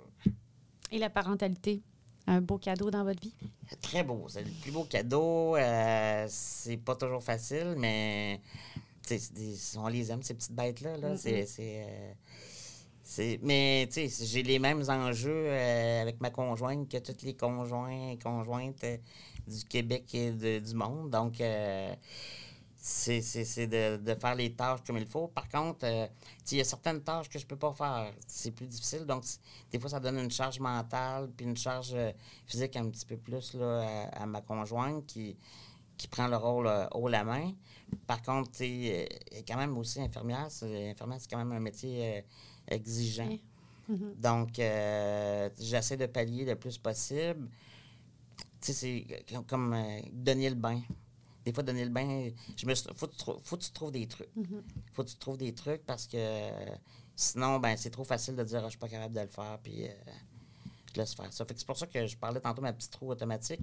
Et la parentalité? Un beau cadeau dans votre vie? Très beau. C'est le plus beau cadeau. euh, c'est pas toujours facile, mais des- on les aime, ces petites bêtes-là. Là. C'est. c'est, euh, mais j'ai les mêmes enjeux euh, avec ma conjointe que tous les conjoints et conjointes du Québec et de- du monde. Donc, c'est c'est- c'est de, de faire les tâches comme il faut. Par contre, euh, il y a certaines tâches que je peux pas faire. C'est plus difficile. Donc, des fois, ça donne une charge mentale puis une charge euh, physique un petit peu plus là, à, à ma conjointe qui, qui prend le rôle euh, haut la main. Par contre, euh, elle est quand même aussi infirmière. C'est- Infirmière, c'est quand même un métier euh, exigeant. Oui. Donc, euh, j'essaie de pallier le plus possible. C'est comme- euh, donner le bain. Des fois, donner le bain, je me suis- faut, que tu trou- faut que tu trouves des trucs. faut que tu trouves des trucs parce que sinon, ben, c'est trop facile de dire Ah, je suis pas capable de le faire, puis euh, je laisse faire ça. Fait que c'est pour ça que je parlais tantôt de ma petite roue automatique.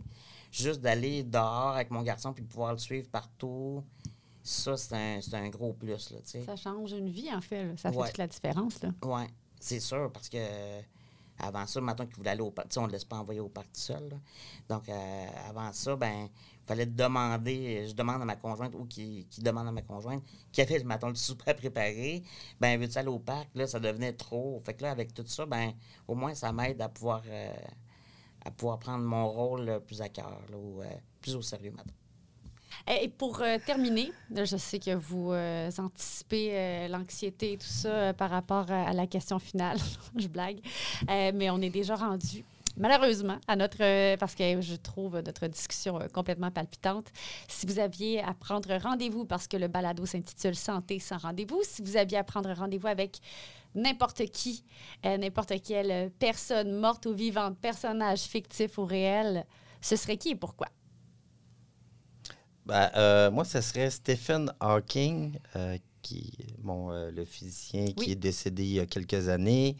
Juste d'aller dehors avec mon garçon puis de pouvoir le suivre partout, ça, c'est un, c'est un gros plus. Là. Ça change une vie, en fait. là. Ça fait toute la différence. Là. Oui, c'est sûr, parce que euh, avant ça, maintenant qu'il voulait aller au parc, on ne le laisse pas envoyer au parc tout seul. là. Donc, euh, avant ça, ben, fallait demander, je demande à ma conjointe, ou qui, qui demande à ma conjointe, qui avait, mettons, le souper à préparer, ben, veux-tu aller au parc? Là, ça devenait trop. Fait que là, avec tout ça, ben, au moins, ça m'aide à pouvoir, euh, à pouvoir prendre mon rôle euh, plus à cœur, euh, plus au sérieux, maintenant. Et pour terminer, je sais que vous anticipez l'anxiété et tout ça par rapport à, la question finale. je blague. Mais on est déjà rendu. Malheureusement, à notre euh, parce que je trouve notre discussion euh, complètement palpitante. Si vous aviez à prendre rendez-vous, parce que le balado s'intitule Santé sans rendez-vous, si vous aviez à prendre rendez-vous avec n'importe qui, euh, n'importe quelle personne morte ou vivante, personnage fictif ou réel, ce serait qui et pourquoi? Ben, euh, moi, ce serait Stephen Hawking, euh, qui, bon, euh, le physicien Oui. qui est décédé il y a quelques années,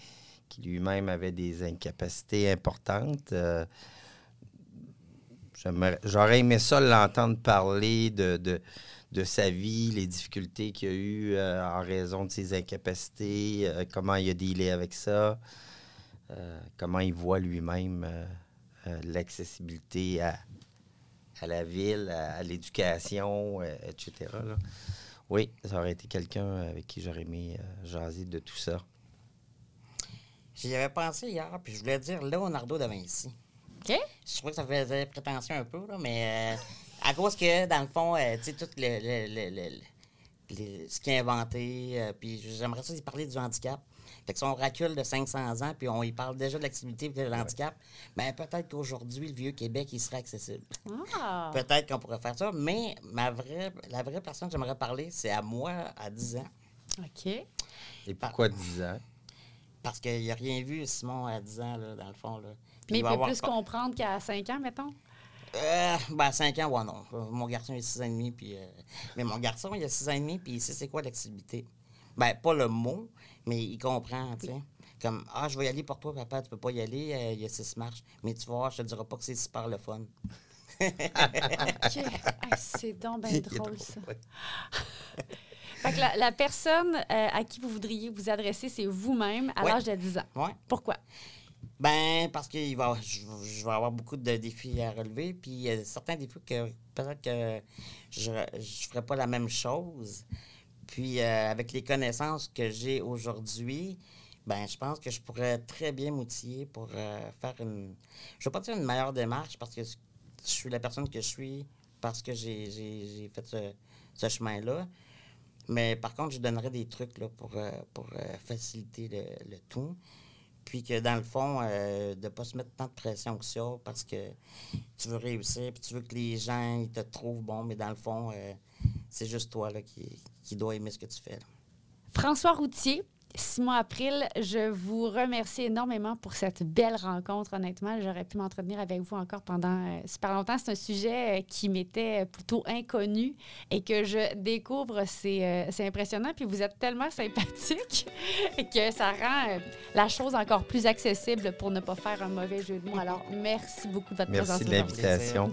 qui lui-même avait des incapacités importantes. Euh, J'aurais aimé ça l'entendre parler de, de, de sa vie, les difficultés qu'il a eues euh, en raison de ses incapacités, euh, comment il a dealé avec ça, comment il voit lui-même l'accessibilité à, à la ville, à, l'éducation, etc. là. Oui, ça aurait été quelqu'un avec qui j'aurais aimé jaser de tout ça. J'y avais pensé hier, puis je voulais dire Leonardo da Vinci. OK? Je trouvais que ça faisait prétention un peu, là, mais euh, à cause que, dans le fond, euh, tu sais, tout le, le- le- le- le- ce qui est inventé, euh, puis j'aimerais ça y parler du handicap. Fait que si on recule de 500 ans, puis on y parle déjà de l'activité et de l'handicap, ben peut-être qu'aujourd'hui, le vieux Québec, il serait accessible. Ah! Peut-être qu'on pourrait faire ça, mais ma vraie, la vraie personne que j'aimerais parler, c'est à moi, à 10 ans. OK. Et pourquoi 10 ans? Parce qu'il n'a rien vu, Simon, à 10 ans, là, dans le fond. Là. Puis Mais il peut avoir plus comprendre qu'à 5 ans, mettons? Euh, ben, à 5 ans, ouais, non. Mon garçon, il a 6 ans et demi, puis... euh, Mais mon garçon, il a 6 ans et demi, puis il sait c'est quoi l'activité. Ben, pas le mot, mais il comprend, tu sais. Comme, ah, je vais y aller pour toi, papa, tu peux pas y aller, euh, il y a 6 marches. Mais tu voir, je te dirai pas que c'est super le fun. OK. Ah, c'est donc bien drôle, ça. Fait que la, la personne euh, à qui vous voudriez vous adresser, c'est vous-même à Ouais. l'âge de 10 ans. Ouais. Pourquoi? Ben, parce que va, je, je vais avoir beaucoup de défis à relever, puis il y a certains défis que peut-être que je ne ferai pas la même chose. Puis, euh, avec les connaissances que j'ai aujourd'hui, ben, je pense que je pourrais très bien m'outiller pour euh, faire une. Je ne veux pas dire une meilleure démarche, parce que je suis la personne que je suis, parce que j'ai j'ai- j'ai fait ce, ce chemin-là. Mais par contre, je donnerais des trucs là, pour, euh, pour euh, faciliter le, tout. Puis que dans le fond, euh, de ne pas se mettre tant de pression que ça parce que tu veux réussir, puis tu veux que les gens ils te trouvent bon, mais dans le fond, c'est juste toi là, qui, qui dois aimer ce que tu fais. François Routier, Simon April, je vous remercie énormément pour cette belle rencontre. Honnêtement, j'aurais pu m'entretenir avec vous encore pendant euh, super longtemps. C'est un sujet euh, qui m'était plutôt inconnu et que je découvre. C'est euh, c'est impressionnant. Puis vous êtes tellement sympathique que ça rend euh, la chose encore plus accessible pour ne pas faire un mauvais jeu de mots. Alors, merci beaucoup de votre Merci présence de aujourd'hui. l'invitation.